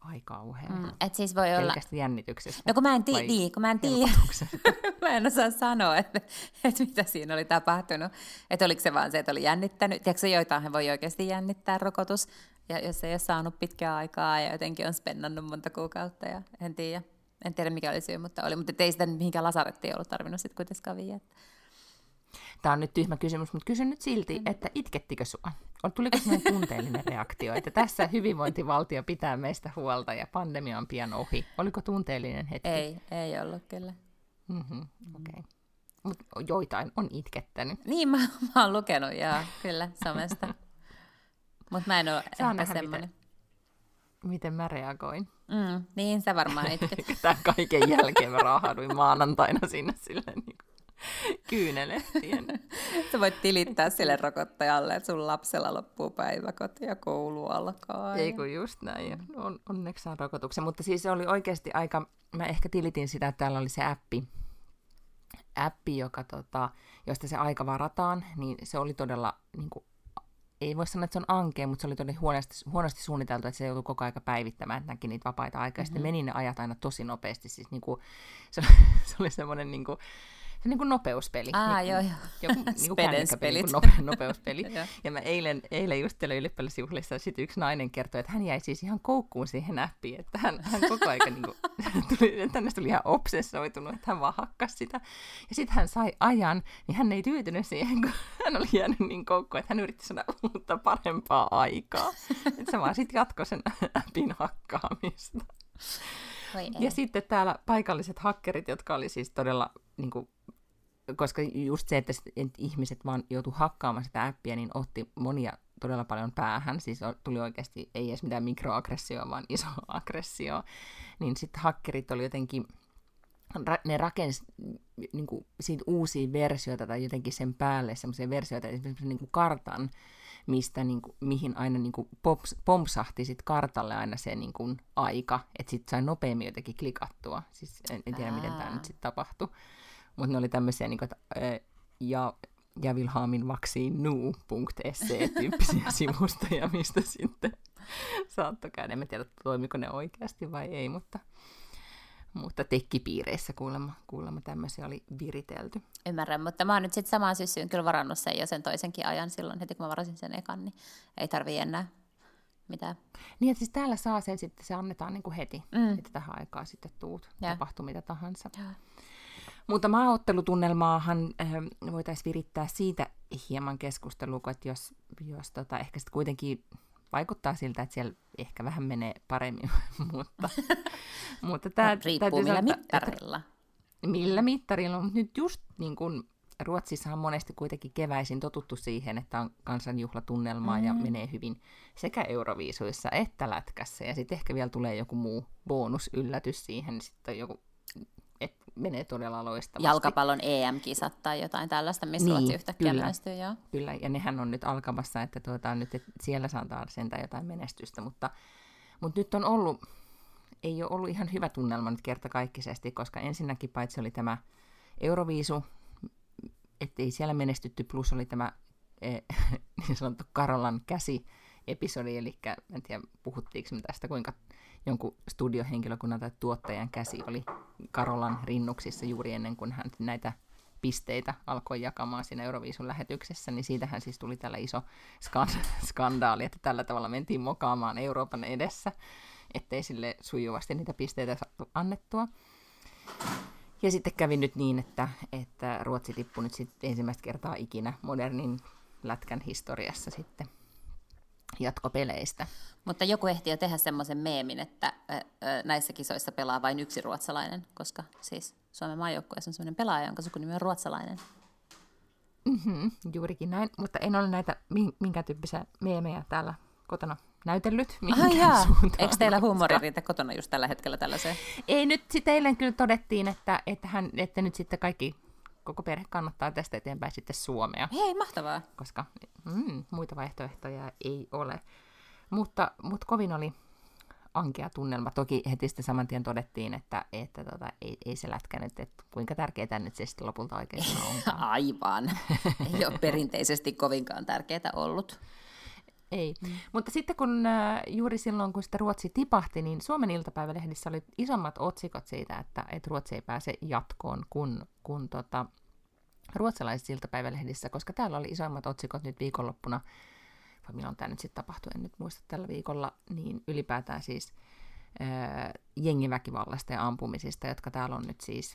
Ai kauhea. Mm, et siis voi olla... Pelkästä jännityksestä. No kun mä en, tii- niin, kun mä en tiedä, mä en osaa sanoa, että, että mitä siinä oli tapahtunut. Että oliko se vaan se, että oli jännittänyt. Tiedätkö, joitain voi oikeasti jännittää rokotus, ja jos ei ole saanut pitkää aikaa ja jotenkin on spennannut monta kuukautta, ja en tiedä. En tiedä mikä oli syy, mutta oli. Mutta ei sitä mihinkään lasarettiin ollut tarvinnut sitten kuitenkaan viiä. Tämä on nyt tyhmä kysymys, mutta kysyn nyt silti, että itkettikö sua? Tuliko sellainen tunteellinen reaktio, että tässä hyvinvointivaltio pitää meistä huolta ja pandemia on pian ohi? Oliko tunteellinen hetki? Ei, ei ollut kyllä. Mm-hmm, Okei. Okay. Mutta joitain on itkettänyt. Niin, mä, mä oon lukenut, joo, kyllä, somesta. Mutta mä en ole ehkä semmoinen. Miten, miten mä reagoin. Mm, niin, sä varmaan itket. Tämän kaiken jälkeen mä raahaduin maanantaina sinne silleen niin kyynelehtien. Sä voit tilittää sille rokottajalle, että sun lapsella loppuu päiväkoti ja koulu alkaa. Ei kun just näin. On, onneksi saan rokotuksen. Mutta siis se oli oikeasti aika, mä ehkä tilitin sitä, että täällä oli se appi, appi joka, tota, josta se aika varataan, niin se oli todella, niin kuin, ei voi sanoa, että se on ankea, mutta se oli todella huonosti, huonosti suunniteltu, että se joutui koko aika päivittämään, että näki niitä vapaita aikaa. Mm-hmm. Sitten meni ne ajat aina tosi nopeasti. Siis niin kuin, se, se oli semmoinen niin kuin, niin kuin nopeuspeli. Aa, niin, joo, joo. Joku niin kännykkäpeli, niin nope, nopeuspeli. ja mä eilen, eilen juttelin ylioppilasjuhlissa, ja sitten yksi nainen kertoi, että hän jäi siis ihan koukkuun siihen appiin, että hän, hän koko ajan niin kuin, tuli, tänne tuli ihan obsessoitunut, että hän vaan hakkasi sitä. Ja sitten hän sai ajan, niin hän ei tyytynyt siihen, kun hän oli jäänyt niin koukkuun, että hän yritti saada uutta parempaa aikaa. Että se vaan sitten jatkoi sen appin hakkaamista. Ja sitten täällä paikalliset hakkerit, jotka oli siis todella niin kuin, koska just se, että ihmiset vaan joutu hakkaamaan sitä appia, niin otti monia todella paljon päähän, siis tuli oikeasti ei edes mitään mikroaggressioa, vaan iso aggressio, niin sitten hakkerit oli jotenkin, ne rakensi niin kuin, siitä uusia versioita tai jotenkin sen päälle semmoisia versioita, esimerkiksi niin kuin kartan, mistä, niin kuin, mihin aina niin kuin pops, pompsahti sit kartalle aina se niin kuin, aika, että sitten sai nopeammin jotenkin klikattua. Siis en, en tiedä, Ää. miten tämä nyt sitten tapahtui. Mutta ne oli tämmöisiä, niin kuin, että, ja, ja Wilhelmin vaksiinu.se-tyyppisiä sivustoja, mistä sitten saattoi käydä. En tiedä, toimiko ne oikeasti vai ei, mutta, mutta tekkipiireissä kuulemma, kuulemma tämmöisiä oli viritelty. Ymmärrän, mutta mä oon nyt sitten samaan syssyyn kyllä varannut sen jo sen toisenkin ajan silloin, heti kun mä varasin sen ekan, niin ei tarvii enää mitään. Niin, että siis täällä saa sen sitten, se annetaan niin kuin heti, mm. että tähän aikaan sitten tuut, ja. tapahtuu mitä tahansa. Ja. Mutta maaottelutunnelmaahan äh, voitaisiin virittää siitä hieman keskustelua, että jos, jos tota, ehkä sitten kuitenkin vaikuttaa siltä, että siellä ehkä vähän menee paremmin, mutta, mutta tämä riippuu millä sanoa, mittarilla. Että, millä mittarilla, mutta nyt just niin kuin Ruotsissahan monesti kuitenkin keväisin totuttu siihen, että on kansanjuhlatunnelmaa mm. ja menee hyvin sekä Euroviisuissa että lätkässä. Ja sitten ehkä vielä tulee joku muu bonusyllätys siihen, sitten on joku et menee todella loistavasti. Jalkapallon EM-kisat tai jotain tällaista, missä niin, Ruotsi yhtäkkiä kyllä. menestyy, joo. Kyllä, ja nehän on nyt alkamassa, että tuota, nyt, että siellä saadaan sentään jotain menestystä, mutta, mutta nyt on ollut, ei ole ollut ihan hyvä tunnelma nyt kertakaikkisesti, koska ensinnäkin paitsi oli tämä Euroviisu, ettei siellä menestytty, plus oli tämä eh, niin sanottu Karolan käsi episodi, eli en tiedä puhuttiinko me tästä, kuinka jonkun studiohenkilökunnan tai tuottajan käsi oli Karolan rinnuksissa juuri ennen kuin hän näitä pisteitä alkoi jakamaan siinä Euroviisun lähetyksessä, niin siitähän siis tuli tällä iso skandaali, että tällä tavalla mentiin mokaamaan Euroopan edessä, ettei sille sujuvasti niitä pisteitä saatu annettua. Ja sitten kävi nyt niin, että, että Ruotsi tippui nyt sitten ensimmäistä kertaa ikinä modernin lätkän historiassa sitten jatkopeleistä. Mutta joku ehti jo tehdä semmoisen meemin, että näissä kisoissa pelaa vain yksi ruotsalainen, koska siis Suomen maajoukkueessa on semmoinen pelaaja, jonka sukunimi on ruotsalainen. Mm-hmm, juurikin näin, mutta en ole näitä minkä tyyppisiä meemejä täällä kotona näytellyt. Ai jaa. Eikö teillä huumori riitä kotona just tällä hetkellä tällaiseen? Ei nyt sitten eilen kyllä todettiin, että, että, hän, että nyt sitten kaikki koko perhe kannattaa tästä eteenpäin sitten Suomea. Hei, mahtavaa. Koska mm, muita vaihtoehtoja ei ole. Mutta, mutta kovin oli ankea tunnelma. Toki heti sitten saman tien todettiin, että, että tota, ei, ei se lätkänyt, että kuinka tärkeää nyt se sitten lopulta oikein on. Aivan. ei ole perinteisesti kovinkaan tärkeää ollut. Ei. Mm. Mutta sitten kun äh, juuri silloin, kun sitä Ruotsi tipahti, niin Suomen iltapäivälehdissä oli isommat otsikot siitä, että, että Ruotsi ei pääse jatkoon kuin, kuin tota, ruotsalaisissa iltapäivälehdissä, koska täällä oli isommat otsikot nyt viikonloppuna, vai milloin tämä nyt sitten tapahtui, en nyt muista tällä viikolla, niin ylipäätään siis äh, jengiväkivallasta ja ampumisista, jotka täällä on nyt siis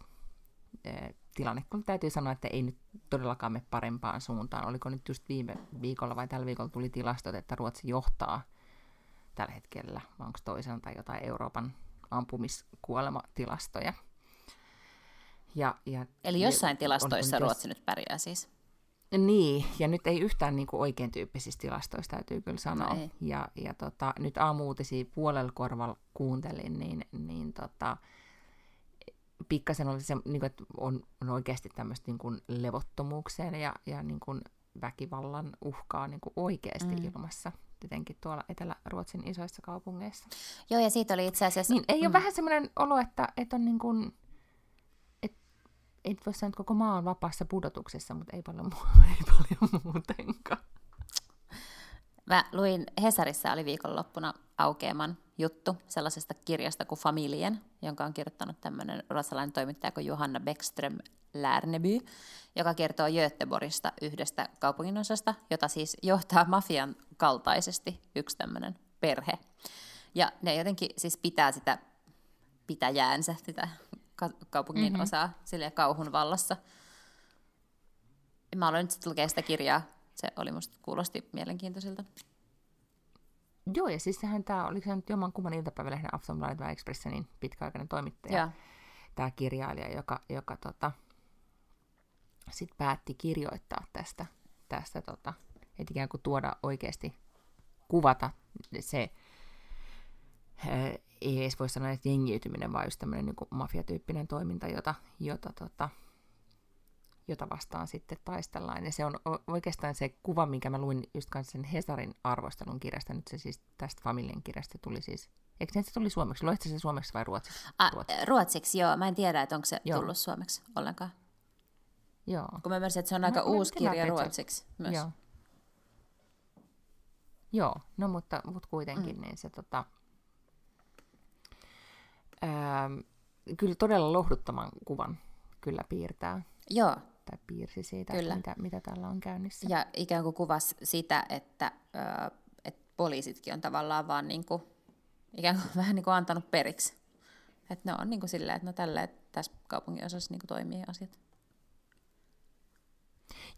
tilanne, kun täytyy sanoa, että ei nyt todellakaan mene parempaan suuntaan. Oliko nyt just viime viikolla vai tällä viikolla tuli tilastot, että Ruotsi johtaa tällä hetkellä, onko toisen tai jotain Euroopan ampumiskuolematilastoja. Ja, ja, Eli jossain tilastoissa on, on Ruotsi nyt pärjää siis? Niin, ja nyt ei yhtään niin kuin oikein tyyppisissä tilastoissa, täytyy kyllä sanoa. No ja, ja tota, nyt aamuutisia puolella korvalla kuuntelin, niin, niin tota, pikkasen oli se, niin kuin, että on, on oikeasti tämmöistä niin kuin levottomuukseen ja, ja niin kuin väkivallan uhkaa niin kuin oikeasti mm. ilmassa tietenkin tuolla Etelä-Ruotsin isoissa kaupungeissa. Joo, ja siitä oli itse asiassa... Niin, ei mm. ole vähän semmoinen olo, että, että on niin kuin, ei voi sanoa, että koko maa on vapaassa pudotuksessa, mutta ei paljon, muu- ei paljon muutenkaan. Mä luin, Hesarissa oli viikonloppuna aukeaman juttu sellaisesta kirjasta kuin Familien, jonka on kirjoittanut tämmöinen ruotsalainen toimittaja kuin Johanna Beckström Lärneby, joka kertoo Göteborgista yhdestä kaupunginosasta, jota siis johtaa mafian kaltaisesti yksi tämmöinen perhe. Ja ne jotenkin siis pitää sitä pitäjäänsä, sitä kaupungin mm-hmm. osaa sille kauhun vallassa. Mä aloin nyt sitten lukea sitä kirjaa. Se oli musta kuulosti mielenkiintoisilta. Joo, ja siis sehän tämä, oliko se nyt Joman kumman iltapäivälehden Aftonbladet vai Expressenin pitkäaikainen toimittaja, ja. tämä kirjailija, joka, joka tota, sitten päätti kirjoittaa tästä, tästä tota, että ikään kuin tuoda oikeasti kuvata se, ei edes voi sanoa, että jengiytyminen, vaan just tämmöinen niin mafiatyyppinen toiminta, jota, jota tota, jota vastaan sitten taistellaan. Ja se on oikeastaan se kuva, minkä mä luin just kanssa sen Hesarin arvostelun kirjasta, nyt se siis tästä Familien kirjasta tuli siis, eikö se tuli suomeksi? Luitko se suomeksi vai ruotsiksi? A, ruotsiksi? ruotsiksi, joo. Mä en tiedä, että onko se joo. tullut suomeksi ollenkaan. Joo. Kun mä ymmärsin, että se on aika no, uusi kirja ruotsiksi myös. Joo. Joo, no mutta, mutta kuitenkin mm. niin se tota, ää, kyllä todella lohduttoman kuvan kyllä piirtää. Joo, tai piirsi siitä, Kyllä. Mitä, mitä täällä on käynnissä. Ja ikään kuin kuvasi sitä, että, ö, että poliisitkin on tavallaan vaan niin kuin, ikään kuin vähän niin kuin antanut periksi. Että ne on niin kuin silleen, että no tälleen tässä kaupungin osassa niin kuin toimii asiat.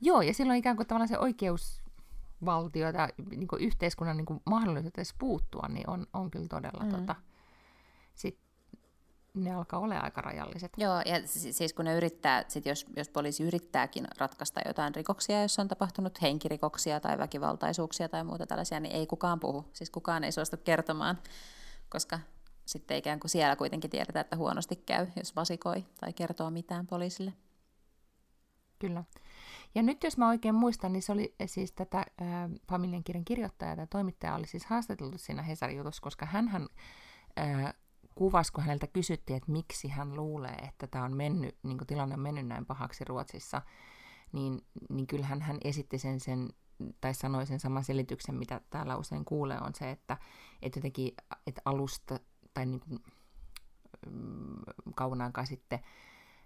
Joo, ja silloin ikään kuin tavallaan se oikeusvaltio tai niin kuin yhteiskunnan niin kuin mahdollisuus edes puuttua, niin on, on kyllä todella mm. tota, ne alkaa olla aika rajalliset. Joo, ja siis kun ne yrittää, sit jos, jos poliisi yrittääkin ratkaista jotain rikoksia, jos on tapahtunut henkirikoksia tai väkivaltaisuuksia tai muuta tällaisia, niin ei kukaan puhu. Siis kukaan ei suostu kertomaan, koska sitten ikään kuin siellä kuitenkin tiedetään, että huonosti käy, jos vasikoi tai kertoo mitään poliisille. Kyllä. Ja nyt jos mä oikein muistan, niin se oli siis tätä äh, familian kirjan kirjoittaja tai toimittaja oli siis haastateltu siinä Hesarin jutussa, koska hän äh, kuvasi, kun häneltä kysyttiin, että miksi hän luulee, että tämä on mennyt, niin kuin tilanne on mennyt näin pahaksi Ruotsissa, niin, niin kyllähän hän esitti sen, sen tai sanoi sen saman selityksen, mitä täällä usein kuulee, on se, että, että jotenkin että alusta tai niin kuin, mm, kauan sitten,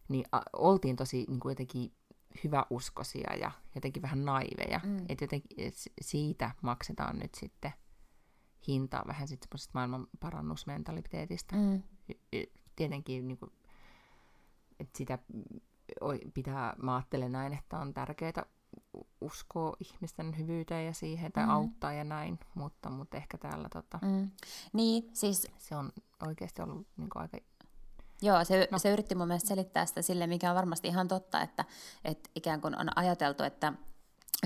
niin a, oltiin tosi niin kuin jotenkin hyväuskoisia ja jotenkin vähän naiveja. Mm. Että jotenkin et siitä maksetaan nyt sitten hintaa vähän sitten semmoisesta maailman parannusmentaliteetista. Mm. Tietenkin niin kuin, että sitä pitää, mä ajattelen näin, että on tärkeää uskoa ihmisten hyvyyteen ja siihen, tai mm. auttaa ja näin, mutta, mutta ehkä täällä tota, mm. niin, siis... se on oikeasti ollut niin kuin, aika Joo, se, no. se yritti mun mielestä selittää sitä sille, mikä on varmasti ihan totta, että, että ikään kuin on ajateltu, että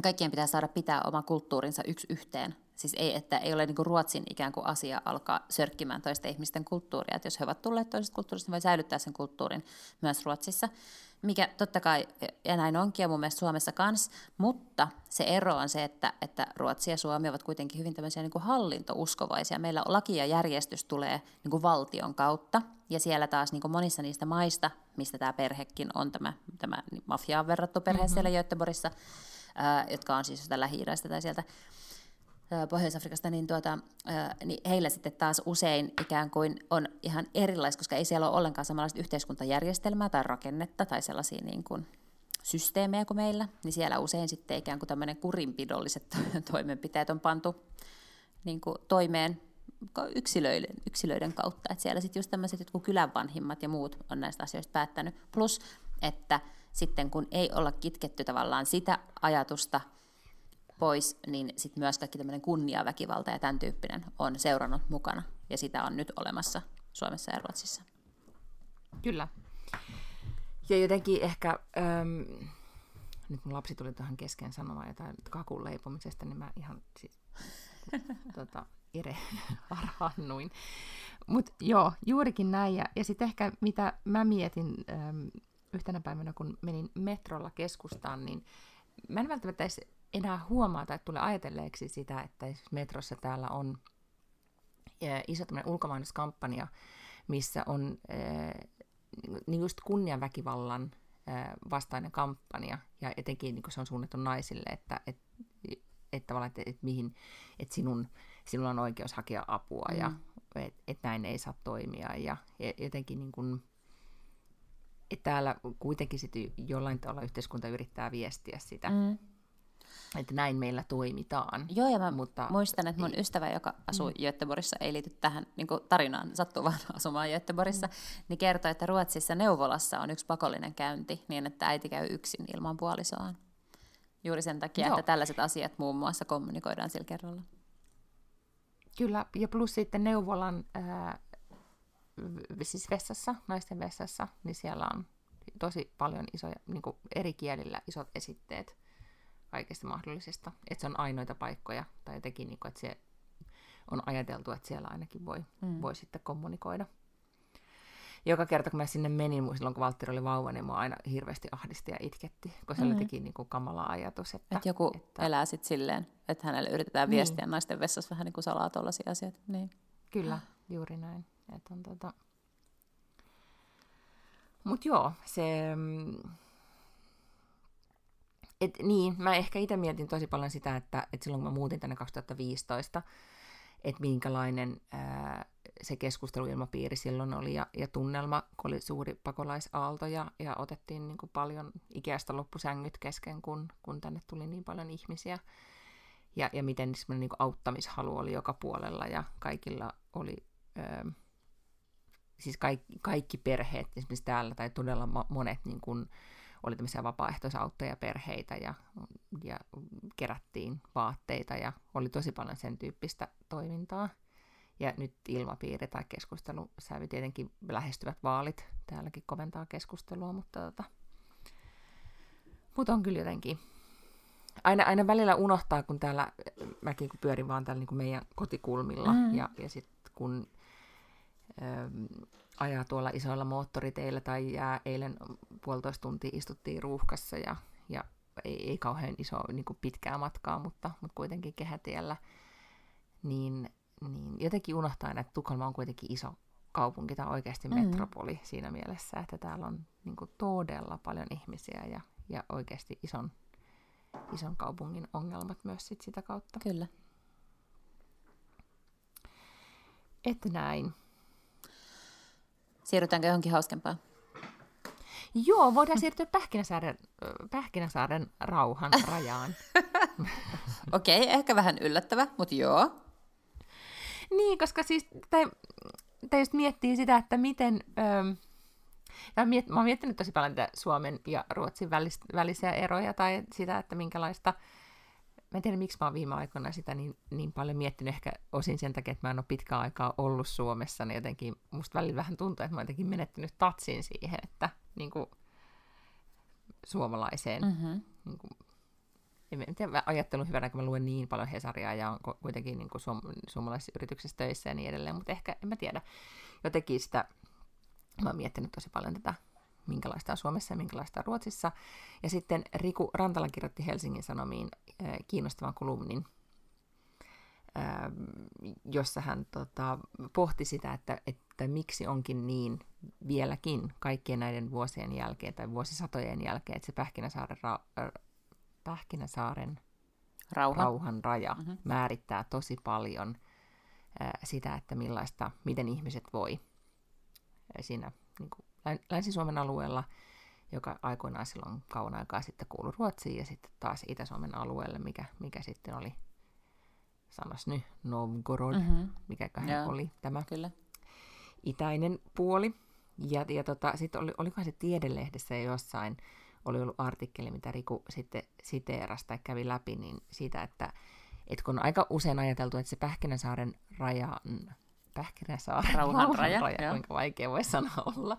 kaikkien pitää saada pitää oma kulttuurinsa yksi yhteen. Siis ei, että ei ole niin kuin Ruotsin ikään kuin asia alkaa sörkkimään toisten ihmisten kulttuuria. Että jos he ovat tulleet toisesta kulttuurista, niin voi säilyttää sen kulttuurin myös Ruotsissa. Mikä totta kai, ja näin onkin, ja mun mielestä Suomessa kanssa, mutta se ero on se, että, että Ruotsi ja Suomi ovat kuitenkin hyvin tämmöisiä niin kuin hallintouskovaisia. Meillä laki ja järjestys tulee niin kuin valtion kautta, ja siellä taas niin kuin monissa niistä maista, mistä tämä perhekin on, tämä, tämä mafiaan verrattu perhe mm-hmm. siellä Göteborgissa, ää, jotka on siis sitä lähi tai sieltä Pohjois-Afrikasta, niin, tuota, niin heillä sitten taas usein ikään kuin on ihan erilaista, koska ei siellä ole ollenkaan samanlaista yhteiskuntajärjestelmää tai rakennetta tai sellaisia niin kuin systeemejä kuin meillä, niin siellä usein sitten ikään kuin tämmöinen kurinpidolliset toimenpiteet on pantu niin kuin toimeen yksilöiden, yksilöiden kautta. Että siellä sitten just tämmöiset jotkut kylän vanhimmat ja muut on näistä asioista päättänyt. Plus, että sitten kun ei olla kitketty tavallaan sitä ajatusta pois, niin sitten myös kaikki tämmöinen kunniaväkivalta ja tämän tyyppinen on seurannut mukana. Ja sitä on nyt olemassa Suomessa ja Ruotsissa. Kyllä. Ja jotenkin ehkä, ähm, nyt mun lapsi tuli tähän kesken sanomaan jotain kakun leipomisesta, niin mä ihan siis, tota, ire harhannuin. Mutta joo, juurikin näin. Ja, ja sitten ehkä mitä mä mietin ähm, yhtenä päivänä, kun menin metrolla keskustaan, niin mä en välttämättä edes enää huomaa tai tule ajatelleeksi sitä, että metrossa täällä on iso ulkomainuskampanja, missä on niin just kunniaväkivallan vastainen kampanja, ja etenkin niin se on suunnattu naisille, että, että, että, että, että, mihin, että sinun, sinulla on oikeus hakea apua, mm. ja että, että näin ei saa toimia, ja jotenkin niin kuin, että täällä kuitenkin sitten jollain tavalla yhteiskunta yrittää viestiä sitä, mm että näin meillä toimitaan. Joo, ja mä mutta, muistan, että mun niin. ystävä, joka asuu mm. Göteborgissa, ei liity tähän niin tarinaan, sattuu vaan asumaan Göteborgissa, mm. niin kertoi, että Ruotsissa neuvolassa on yksi pakollinen käynti niin, että äiti käy yksin ilman puolisoaan. Juuri sen takia, Joo. että tällaiset asiat muun muassa kommunikoidaan sillä kerralla. Kyllä, ja plus sitten neuvolan, ää, siis vessassa, naisten vessassa, niin siellä on tosi paljon isoja, niin eri kielillä isot esitteet kaikista mahdollisista. Että se on ainoita paikkoja, tai jotenkin, niin kuin, että se on ajateltu, että siellä ainakin voi, mm. voi sitten kommunikoida. Joka kerta, kun mä sinne menin, silloin kun Valtteri oli vauva, niin mua aina hirveästi ahdisti ja itketti, kun se mm. jotenkin niin kuin kamala ajatus. Että, Et joku että... elää sitten silleen, että hänelle yritetään niin. viestiä naisten vessassa vähän niin kuin salaa tuollaisia asioita. Niin. Kyllä, juuri näin. Että on tota... Mutta joo, se, mm, et niin, mä ehkä itse mietin tosi paljon sitä, että, että silloin kun mä muutin tänne 2015, että minkälainen ää, se keskusteluilmapiiri silloin oli ja, ja tunnelma, kun oli suuri pakolaisaalto ja, ja otettiin niin kuin paljon ikäistä loppusängyt kesken, kun, kun tänne tuli niin paljon ihmisiä. Ja, ja miten niin auttamishalu oli joka puolella ja kaikilla oli, ää, siis kaikki, kaikki perheet esimerkiksi täällä tai todella monet niin kuin, oli tämmöisiä vapaaehtoisauttajia-perheitä ja, ja kerättiin vaatteita ja oli tosi paljon sen tyyppistä toimintaa. Ja nyt ilmapiiri tai keskustelu, sävy tietenkin lähestyvät vaalit, täälläkin koventaa keskustelua, mutta tota, mutta on kyllä jotenkin, aina, aina välillä unohtaa, kun täällä, mäkin kun pyörin vaan täällä niin kuin meidän kotikulmilla, mm. ja, ja sitten kun ajaa tuolla isoilla moottoriteillä tai jää eilen puolitoista tuntia istuttiin ruuhkassa ja, ja ei, ei kauhean iso niin kuin pitkää matkaa, mutta, mutta kuitenkin kehätiellä, niin, niin jotenkin unohtaa, että Tukholma on kuitenkin iso kaupunki tai oikeasti mm. metropoli mm. siinä mielessä, että täällä on niin kuin, todella paljon ihmisiä ja, ja oikeasti ison, ison kaupungin ongelmat myös sit sitä kautta. Kyllä. Että näin. Siirrytäänkö johonkin hauskempaan? Joo, voidaan siirtyä Pähkinäsaaren, Pähkinäsaaren rauhan rajaan. Okei, okay, ehkä vähän yllättävä, mutta joo. Niin, koska siis, tai, tai just miettii sitä, että miten... Öö, ja miet, mä oon miettinyt tosi paljon Suomen ja Ruotsin välis, välisiä eroja tai sitä, että minkälaista mä en tiedä, miksi mä oon viime aikoina sitä niin, niin paljon miettinyt, ehkä osin sen takia, että mä en ole pitkään aikaa ollut Suomessa, niin jotenkin musta välillä vähän tuntuu, että mä oon jotenkin menettänyt tatsin siihen, että niin kuin, suomalaiseen, mm-hmm. niin kuin, en tiedä, ajattelun hyvänä, kun mä luen niin paljon Hesaria ja on kuitenkin niin kuin suom- suomalaisissa yrityksissä töissä ja niin edelleen, mutta ehkä, en mä tiedä, jotenkin sitä, mä oon miettinyt tosi paljon tätä minkälaista on Suomessa ja minkälaista on Ruotsissa. Ja sitten Riku Rantala kirjoitti Helsingin Sanomiin äh, kiinnostavan kolumnin, äh, jossa hän tota, pohti sitä, että, että miksi onkin niin vieläkin kaikkien näiden vuosien jälkeen tai vuosisatojen jälkeen, että se Pähkinäsaaren, ra- äh, Pähkinäsaaren Rauha. rauhan raja mm-hmm. määrittää tosi paljon äh, sitä, että millaista, miten ihmiset voi siinä niin kuin Länsi-Suomen alueella, joka aikoinaan silloin kauan aikaa sitten kuului Ruotsiin, ja sitten taas Itä-Suomen alueelle, mikä, mikä sitten oli, sanos nyt, Novgorod, mm-hmm. mikä oli tämä Kyllä. itäinen puoli. Ja, ja tota, sitten oli, olikohan se Tiedelehdessä jossain, oli ollut artikkeli, mitä Riku sitten siteerasi tai kävi läpi, niin siitä, että, että kun on aika usein ajateltu, että se Pähkinäsaaren raja, Pähkinäsaaren rauhan raja, raja kuinka vaikea voi sanoa olla,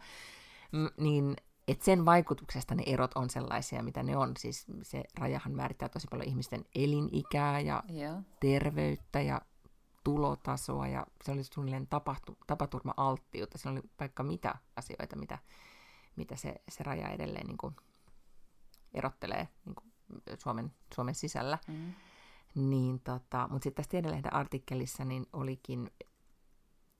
niin että sen vaikutuksesta ne erot on sellaisia, mitä ne on. Siis se rajahan määrittää tosi paljon ihmisten elinikää ja Joo. terveyttä ja tulotasoa ja se oli suunnilleen tapahtu, tapaturma-alttiutta. Se oli vaikka mitä asioita, mitä, mitä se, se raja edelleen niin kuin erottelee niin kuin Suomen, Suomen sisällä. Mm. Niin tota, mutta sitten tässä Tiedelehden artikkelissa niin olikin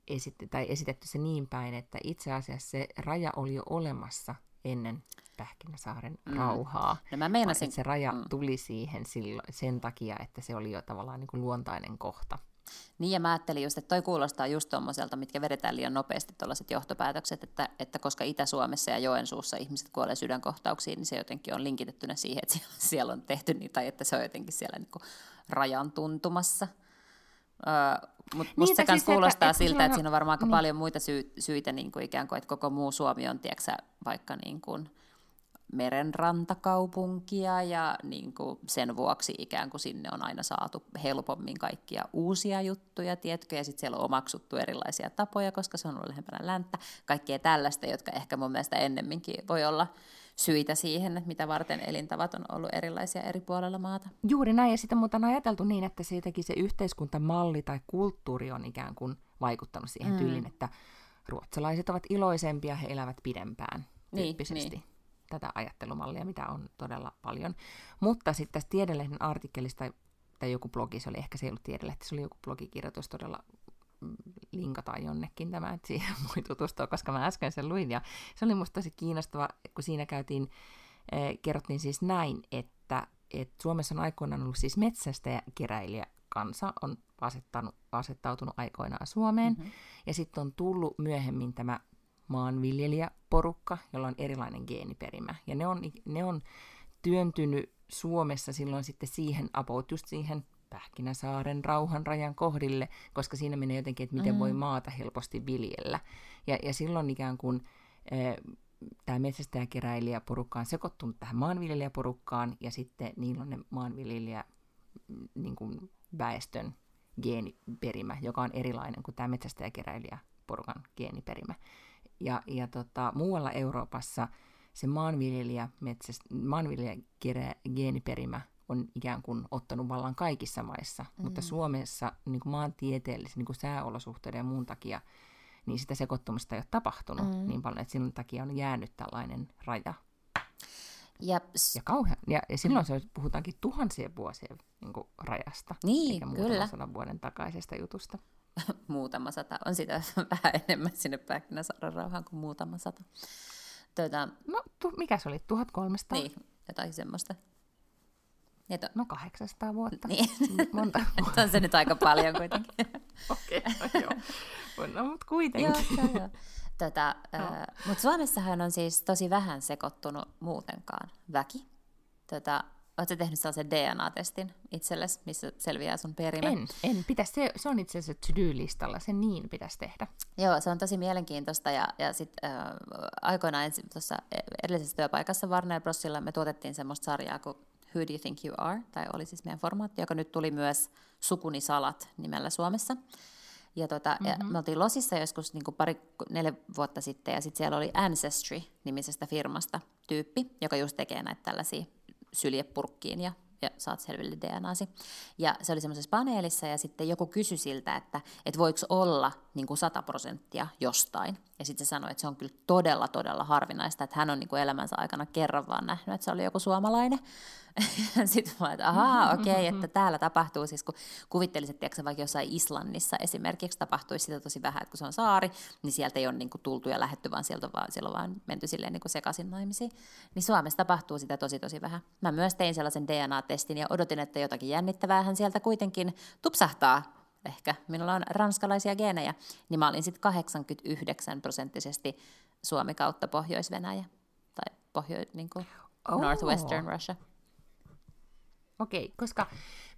esitetty, tai esitetty se niin päin, että itse asiassa se raja oli jo olemassa ennen Pähkinäsaaren mm. rauhaa. No mä meinasin... Se raja mm. tuli siihen silloin, sen takia, että se oli jo tavallaan niin kuin luontainen kohta. Niin ja mä ajattelin just, että toi kuulostaa just tuommoiselta, mitkä vedetään liian nopeasti tuollaiset johtopäätökset, että, että koska Itä-Suomessa ja Joensuussa ihmiset kuolee sydänkohtauksiin, niin se jotenkin on linkitettynä siihen, että siellä on tehty niin, tai että se on jotenkin siellä niin kuin rajan tuntumassa. Öö, mutta musta niin, se siis kuulostaa että, siltä, että, että siinä on varmaan aika niin. paljon muita sy- syitä, niin kuin ikään kuin, että koko muu Suomi on, tiedätkö, vaikka niin kuin merenrantakaupunkia ja niin kuin sen vuoksi ikään kuin sinne on aina saatu helpommin kaikkia uusia juttuja, tiedätkö, ja sitten siellä on omaksuttu erilaisia tapoja, koska se on ollut lähempänä länttä, kaikkea tällaista, jotka ehkä mun mielestä ennemminkin voi olla syitä siihen, että mitä varten elintavat on ollut erilaisia eri puolella maata. Juuri näin, ja sitä muuta on ajateltu niin, että siitäkin se yhteiskuntamalli tai kulttuuri on ikään kuin vaikuttanut siihen mm. tyyliin, että ruotsalaiset ovat iloisempia, he elävät pidempään tyyppisesti. Niin, niin. Tätä ajattelumallia, mitä on todella paljon. Mutta sitten tästä Tiedelehden artikkelista, tai joku blogi, se oli ehkä se ei ollut Tiedelehti, se oli joku blogikirjoitus todella linkataan jonnekin tämä, että siihen voi tutustua, koska mä äsken sen luin. Ja se oli musta tosi kiinnostava, kun siinä käytiin, eh, kerrottiin siis näin, että, että Suomessa on aikoinaan ollut siis metsästäjäkeräilijä kansa, on asettanut, asettautunut aikoinaan Suomeen. Mm-hmm. Ja sitten on tullut myöhemmin tämä maanviljelijäporukka, jolla on erilainen geeniperimä. Ja ne on, ne on työntynyt Suomessa silloin sitten siihen, about just siihen Pähkinäsaaren rauhanrajan kohdille, koska siinä menee jotenkin, että miten mm. voi maata helposti viljellä. Ja, ja silloin ikään kuin e, tämä metsästäjäkeräilijäporukka on sekoittunut tähän maanviljelijäporukkaan, ja sitten niillä on ne maanviljelijä niin kuin väestön geeniperimä, joka on erilainen kuin tämä metsästäjäkeräilijäporukan geeniperimä. Ja, ja tota, muualla Euroopassa se maanviljelijä, metsäst, maanviljelijä geeniperimä on ikään kuin ottanut vallan kaikissa maissa, mm. mutta Suomessa niin kuin maantieteellisen niin kuin sääolosuhteiden ja muun takia niin sitä sekoittumista ei ole tapahtunut mm. niin paljon, että sen takia on jäänyt tällainen raja. Ja, ja, kauhean, ja, ja silloin se puhutaankin tuhansien vuosien niin kuin, rajasta, niin, eikä kyllä. sadan vuoden takaisesta jutusta. muutama sata. On sitä vähän enemmän sinne pähkinäsaaren rauhaan kuin muutama sata. Tuota, no, tu, mikä se oli? 1300? Niin, jotain semmoista. Että... No 800 vuotta. Niin. Monta vuotta. on se nyt aika paljon kuitenkin. Okei, okay, no joo. No, mutta kuitenkin. joo, joo, joo. Tota, no. äh, mutta Suomessahan on siis tosi vähän sekoittunut muutenkaan väki. Tota, Oletko tehnyt sellaisen DNA-testin itsellesi, missä selviää sun perimä? En, en. Pitäisi, se, se on itse asiassa to-do-listalla, se niin pitäisi tehdä. Joo, se on tosi mielenkiintoista ja, ja sitten äh, aikoinaan tuossa edellisessä työpaikassa Warner Brosilla me tuotettiin semmoista sarjaa kuin Who Do You Think You Are, tai oli siis meidän formaatti, joka nyt tuli myös Sukuni Salat nimellä Suomessa. Ja, tota, mm-hmm. ja me oltiin Losissa joskus niin kuin pari, neljä vuotta sitten, ja sitten siellä oli Ancestry-nimisestä firmasta tyyppi, joka just tekee näitä tällaisia syljepurkkiin ja, ja saat selville DNAsi. Ja se oli semmoisessa paneelissa ja sitten joku kysyi siltä, että, että voiko olla niin kuin 100 prosenttia jostain. Ja sitten se sanoi, että se on kyllä todella, todella harvinaista, että hän on niin kuin elämänsä aikana kerran vaan nähnyt, että se oli joku suomalainen. Sitten mä että ahaa, okei, okay, että täällä tapahtuu, siis kun kuvittelisit, että vaikka jossain Islannissa esimerkiksi tapahtuisi sitä tosi vähän, että kun se on saari, niin sieltä ei ole niin kuin tultu ja lähetty, vaan sieltä vaan, siellä on vaan menty silleen niin kuin sekaisin naimisiin. Niin Suomessa tapahtuu sitä tosi tosi vähän. Mä myös tein sellaisen DNA-testin ja odotin, että jotakin jännittävää hän sieltä kuitenkin tupsahtaa ehkä, minulla on ranskalaisia geenejä, niin mä olin sitten 89 prosenttisesti Suomi kautta Pohjois-Venäjä tai pohjo, niin kuin oh. Northwestern Russia. Okei, okay, koska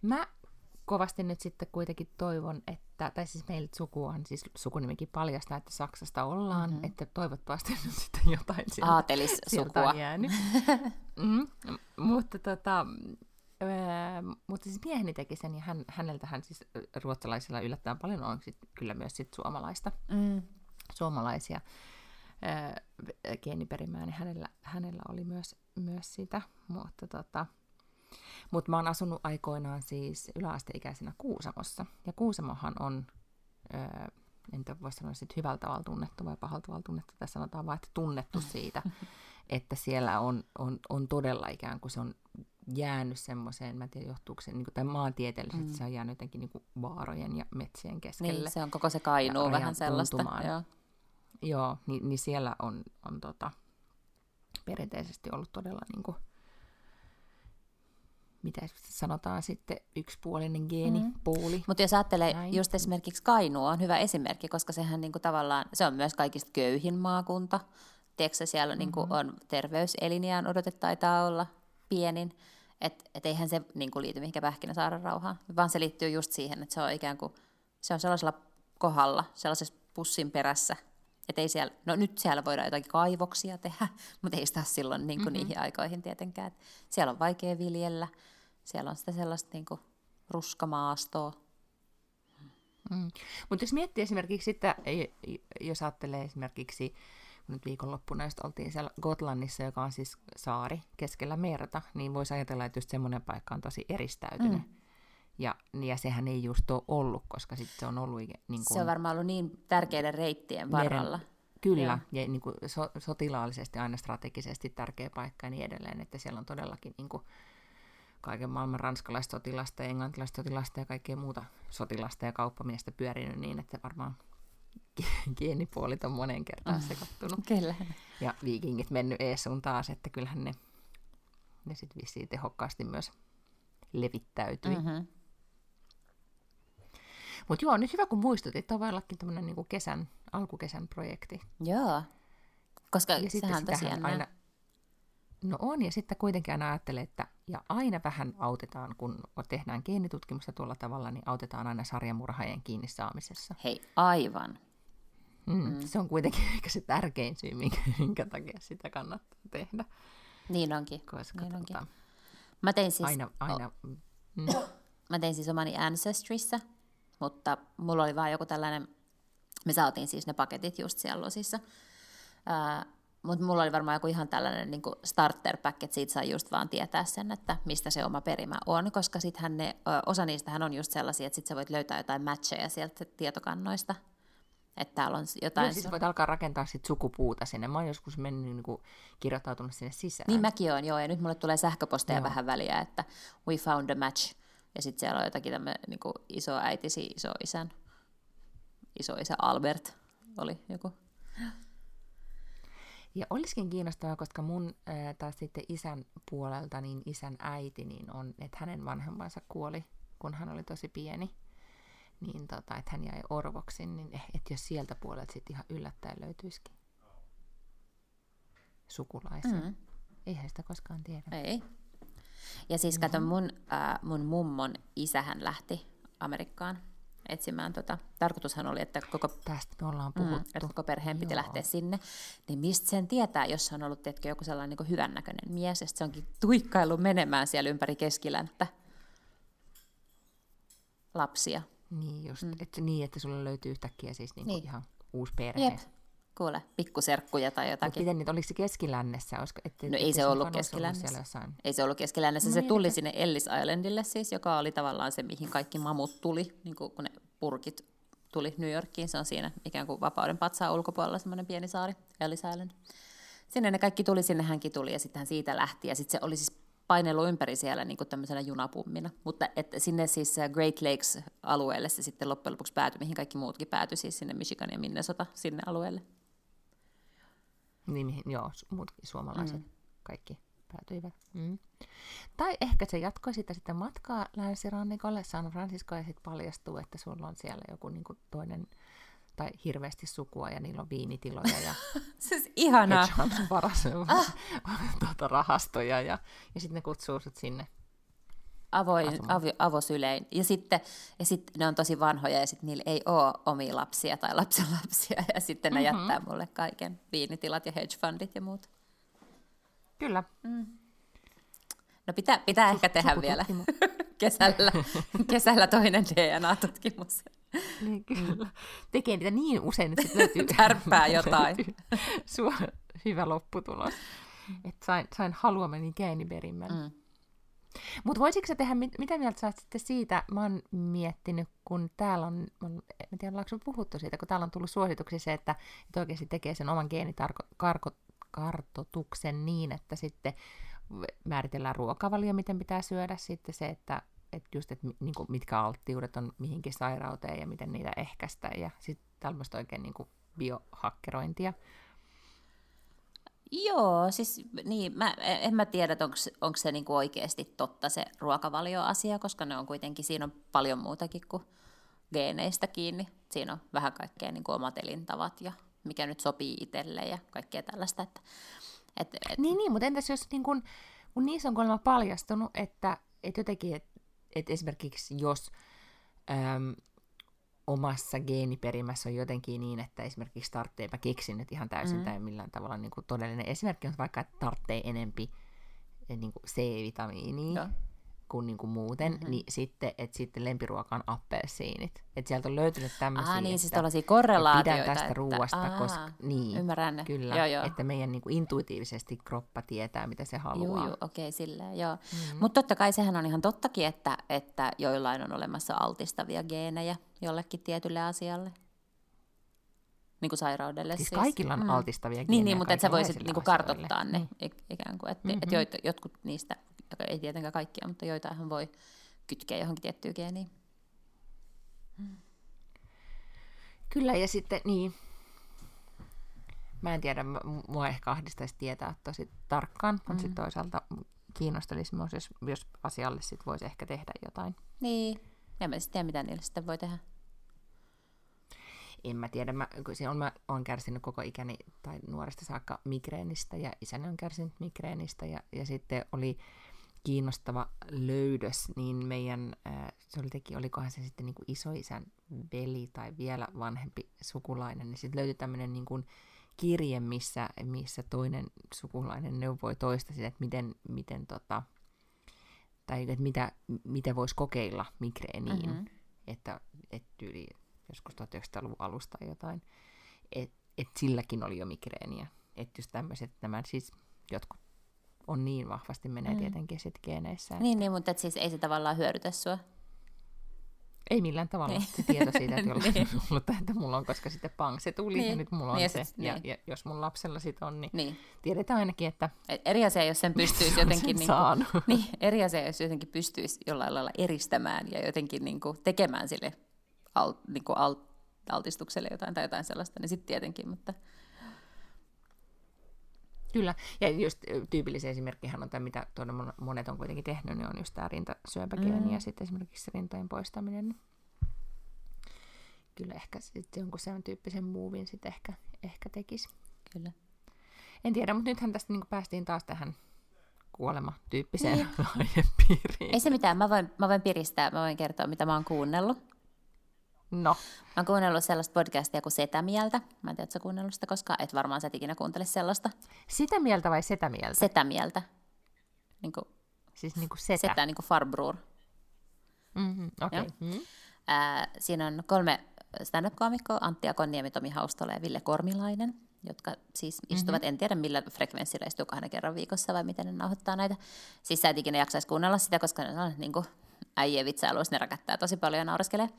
mä kovasti nyt sitten kuitenkin toivon, että, tai siis meillä sukuaan, siis sukunimikin paljastaa, että Saksasta ollaan, mm-hmm. että toivottavasti nyt sitten jotain sieltä, Aatelis sieltä on jäänyt. mm, mutta tota, Öö, mutta siis mieheni teki sen, ja hän, häneltähän siis ruotsalaisilla yllättäen paljon on sit, kyllä myös sit suomalaista, mm. suomalaisia öö, geeniperimää, niin hänellä, hänellä oli myös, myös sitä, mutta tota, mutta mä oon asunut aikoinaan siis yläasteikäisenä Kuusamossa, ja Kuusamohan on, öö, en voi sanoa sit hyvällä tavalla tunnettu vai pahalla tavalla tunnettu, tässä sanotaan vaan, että tunnettu siitä, että siellä on, on, on todella ikään kuin se on jäänyt semmoiseen, mä en tiedä johtuuko se, niin kuin, tai maantieteellisesti mm. se on jäänyt jotenkin niin kuin vaarojen ja metsien keskelle. Niin, se on koko se kainuu vähän sellaista. Joo, Joo niin, niin siellä on, on tota, perinteisesti ollut todella niin kuin, mitä sanotaan sitten, yksipuolinen geenipuuli. Mm. Mutta jos ajattelee, Näin. just esimerkiksi Kainuu on hyvä esimerkki, koska sehän niinku tavallaan, se on myös kaikista köyhin maakunta. Tiedätkö, siellä mm-hmm. niinku on terveyseliniään odote taitaa olla pienin. Että et eihän se niin kuin liity mihinkään Pähkinäsaaren rauhaan, vaan se liittyy just siihen, että se on ikään kuin, se on sellaisella kohdalla, sellaisessa pussin perässä, että ei siellä, no nyt siellä voidaan jotakin kaivoksia tehdä, mutta ei sitä silloin niin kuin mm-hmm. niihin aikoihin tietenkään. Et siellä on vaikea viljellä, siellä on sitä sellaista niin kuin ruskamaastoa. Mm. Mutta jos miettii esimerkiksi sitä, jos ajattelee esimerkiksi nyt viikonloppuna just oltiin siellä Gotlannissa, joka on siis saari keskellä merta, niin voisi ajatella, että just semmoinen paikka on tosi eristäytynyt. Mm. Ja, ja sehän ei just ole ollut, koska sitten se on ollut... Niin kuin, se on varmaan ollut niin tärkeiden reittien varrella. Meren, kyllä, Joo. ja niin kuin so, sotilaallisesti aina strategisesti tärkeä paikka ja niin edelleen, että siellä on todellakin niin kuin, kaiken maailman ranskalaista sotilasta ja englantilaista sotilasta ja kaikkea muuta sotilasta ja kauppamiestä pyörinyt niin, että varmaan geenipuolit on monen kertaan mm. sekoittunut. Kyllä. Ja viikingit mennyt eesuun taas, että kyllähän ne, ne sitten vissiin tehokkaasti myös levittäytyi. Mm-hmm. Mutta joo, nyt hyvä kun muistutit, että on ollakin tämmöinen niinku kesän, alkukesän projekti. Joo, koska ja sehän tosiaan... Aina, no on, ja sitten kuitenkin aina ajattelee, että ja aina vähän autetaan, kun tehdään geenitutkimusta tuolla tavalla, niin autetaan aina sarjamurhaajien kiinni saamisessa. Hei, aivan. Mm, mm. Se on kuitenkin ehkä se tärkein syy, minkä, minkä takia sitä kannattaa tehdä. niin onkin. Koska niin onkin. Tota, mä tein siis, aina, aina, mm. mä tein siis omani Ancestryssä, mutta mulla oli vaan joku tällainen, me saatiin siis ne paketit just siellä losissa, mutta mulla oli varmaan joku ihan tällainen niin starter pack, että siitä sai just vaan tietää sen, että mistä se oma perimä on, koska sittenhän ne, osa niistähän on just sellaisia, että sit sä voit löytää jotain matcheja sieltä tietokannoista, että täällä on jotain... Joo, siis voit alkaa rakentaa sit sukupuuta sinne. Mä oon joskus mennyt niin kuin, kirjoittautunut sinne sisään. Niin mäkin oon, joo, ja nyt mulle tulee sähköposteja joo. vähän väliä, että we found a match, ja sitten siellä on jotakin tämmöinen niin iso äitisi, iso isän, iso isä Albert oli joku. Ja olisikin kiinnostavaa, koska mun ää, taas sitten isän puolelta, niin isän äiti, niin on, että hänen vanhempansa kuoli, kun hän oli tosi pieni niin tota, että hän jäi orvoksi, niin eh, että jos sieltä puolelta sitten ihan yllättäen löytyisikin sukulaisia. Mm. Eihän sitä koskaan tiedä. Ei. Ja siis kato, mm-hmm. mun, äh, mun mummon isähän lähti Amerikkaan etsimään. Tota, tarkoitushan oli, että koko, Tästä me ollaan puhuttu. Mm, että koko perheen piti Joo. lähteä sinne. Niin mistä sen tietää, jos on ollut tietkö, joku sellainen niin hyvännäköinen mies, ja se onkin tuikkailu menemään siellä ympäri keskilänttä lapsia. Niin, just, mm. että, niin, että sulle löytyy yhtäkkiä siis niinku niin. ihan uusi perhe. Jep. Kuule, pikkuserkkuja tai jotakin. Mutta miten oliko se keskilännessä? Olisiko, ette, no ei se ollut keskilännessä. Ei se ollut keskilännessä. No, se tuli sinne Ellis Islandille siis, joka oli tavallaan se, mihin kaikki mamut tuli, niin kun ne purkit tuli New Yorkiin. Se on siinä ikään kuin vapauden patsaan ulkopuolella semmoinen pieni saari, Ellis Island. Sinne ne kaikki tuli, sinne hänkin tuli ja sitten hän siitä lähti. Ja sitten se oli siis painelu ympäri siellä niin kuin tämmöisenä junapummina. Mutta että sinne siis Great Lakes-alueelle se sitten loppujen lopuksi päätyi, mihin kaikki muutkin päätyi, siis sinne Michigan ja Minnesota sinne alueelle. Niin, joo, muutkin suomalaiset mm. kaikki päätyivät. Mm. Tai ehkä se jatkoi sitä sitten matkaa länsirannikolle San Francisco ja sitten paljastuu, että sulla on siellä joku niin kuin toinen tai hirveästi sukua ja niillä on viinitiloja ja siis ihanaa. varas tuota, rahastoja ja, ja sitten ne kutsuu sut sinne Avoin, avi, avosylein. Ja sitten, ja sitten ne on tosi vanhoja ja sitten niillä ei ole omia lapsia tai lapsenlapsia ja sitten ne mm-hmm. jättää mulle kaiken viinitilat ja hedge fundit ja muut. Kyllä. Mm. No pitää, pitää ehkä tehdä vielä kesällä, kesällä toinen DNA-tutkimus. Niin kyllä. Tekee niitä niin usein, että sitten löytyy... Tärppää jotain. Sua, hyvä lopputulos. Että sain, sain haluamani geeniperimän. Mm. Mutta voisitko sä tehdä, mit, mitä mieltä sä sitten siitä, mä oon miettinyt, kun täällä on, en tiedä ollaanko puhuttu siitä, kun täällä on tullut suosituksi se, että, että oikeasti tekee sen oman geenikartotuksen niin, että sitten määritellään ruokavalio, miten pitää syödä, sitten se, että että just, että niin kuin, mitkä alttiudet on mihinkin sairauteen ja miten niitä ehkäistä ja sitten tällaista oikein niin kuin biohakkerointia. Joo, siis niin, mä, en mä tiedä, onko se niinku oikeasti totta se ruokavalioasia, koska ne on kuitenkin, siinä on paljon muutakin kuin geeneistä kiinni. Siinä on vähän kaikkea niinku omat elintavat ja mikä nyt sopii itselle ja kaikkea tällaista. Että, et, et... Niin, niin, mutta entäs jos niin kun, kun niissä on kuulemma paljastunut, että, että jotenkin, että että esimerkiksi jos äm, omassa geeniperimässä on jotenkin niin, että esimerkiksi tarvitsee, mä keksin nyt ihan täysin mm. tai millään tavalla niin kuin todellinen esimerkki on vaikka, että tarvitsee enempi eh, niin kuin C-vitamiinia, kuin, niin kuin muuten, mm-hmm. niin sitten, että sitten lempiruoka on appelsiinit. Että sieltä on löytynyt tämmöisiä, ah, niin, siis tällaisia korrelaatioita. Pidän tästä että, ruuasta, aa, koska niin, ymmärrän. kyllä, joo, joo. että meidän niin kuin intuitiivisesti kroppa tietää, mitä se haluaa. Joo, joo okei, okay, silleen, joo. Mm-hmm. Mutta totta kai sehän on ihan tottakin, että, että joillain on olemassa altistavia geenejä jollekin tietylle asialle niin kuin sairaudelle. Siis, siis. kaikilla on mm. altistavia geenejä. Niin, niin mutta että sä voisit niin kuin kartoittaa ne mm. ikään kuin. Että mm-hmm. et joit, jotkut niistä ei tietenkään kaikkia, mutta joitain voi kytkeä johonkin tiettyyn geeniin. Kyllä, ja sitten niin, mä en tiedä, mua ehkä ahdistaisi tietää tosi tarkkaan, mutta mm. sitten toisaalta kiinnostelisi myös, jos, jos asialle sit voisi ehkä tehdä jotain. Niin, en mä sitten tiedä, mitä niille sitten voi tehdä. En mä tiedä, mä, se on, mä oon kärsinyt koko ikäni tai nuoresta saakka migreenistä ja isäni on kärsinyt migreenistä ja, ja sitten oli kiinnostava löydös, niin meidän, se oli teki, olikohan se sitten niin kuin isoisän veli tai vielä vanhempi sukulainen, niin sitten löytyi tämmöinen niin kuin kirje, missä, missä toinen sukulainen neuvoi toista sitä, että miten, miten tota, tai että mitä, mitä voisi kokeilla migreeniin, mm-hmm. että, että yli joskus 1900-luvun alusta jotain, että et silläkin oli jo migreeniä. Että just tämmöiset, nämä siis jotkut on niin vahvasti menee mm. tietenkin sitten geeneissä. Että... Niin, niin, mutta et siis ei se tavallaan hyödytä sua? Ei millään tavalla. Niin. Se tieto siitä, että jollain niin. on ollut, että mulla on, koska sitten pang, se tuli niin. ja nyt mulla on niin, se. Sit, ja, niin. ja, jos mun lapsella sitten on, niin, niin tiedetään ainakin, että... Et eri asia, jos sen pystyisi jotenkin... niin kuin, niin, eri asia, jos jotenkin pystyisi jollain lailla eristämään ja jotenkin niin kuin tekemään sille al, niin kuin al, altistukselle jotain tai jotain sellaista, niin sitten tietenkin, mutta... Kyllä, ja just tyypillinen esimerkkihän on tämä, mitä monet on kuitenkin tehnyt, niin on just tämä rintasyöpägeeni mm. ja sitten esimerkiksi rintojen poistaminen. Niin kyllä ehkä sitten jonkun sen tyyppisen muuvin sitten ehkä, ehkä tekisi. Kyllä. En tiedä, mutta nythän tästä niin päästiin taas tähän kuolema-tyyppiseen niin. aihepiiriin. Ei se mitään, mä voin, mä voin piristää, mä voin kertoa, mitä mä oon kuunnellut. No. Mä oon kuunnellut sellaista podcastia kuin Setä Mieltä. Mä en tiedä, että kuunnellut sitä koskaan. Et varmaan sä et ikinä kuuntele sellaista. Sitä mieltä vai Setä Mieltä? Setä Mieltä. Niin kuin, siis niin kuin setä? Setä, niin kuin Farbror. Mm-hmm, okay. mm-hmm. Äh, siinä on kolme stand-up-koomikkoa, Antti Akonniemi, Tomi Haustola ja Ville Kormilainen, jotka siis mm-hmm. istuvat, mm-hmm. en tiedä millä frekvenssillä istuu kahden kerran viikossa vai miten ne nauhoittaa näitä. Siis sä et ikinä jaksaisi kuunnella sitä, koska ne on niin kuin äijien vitsailuissa, ne rakättää tosi paljon ja naureskelee.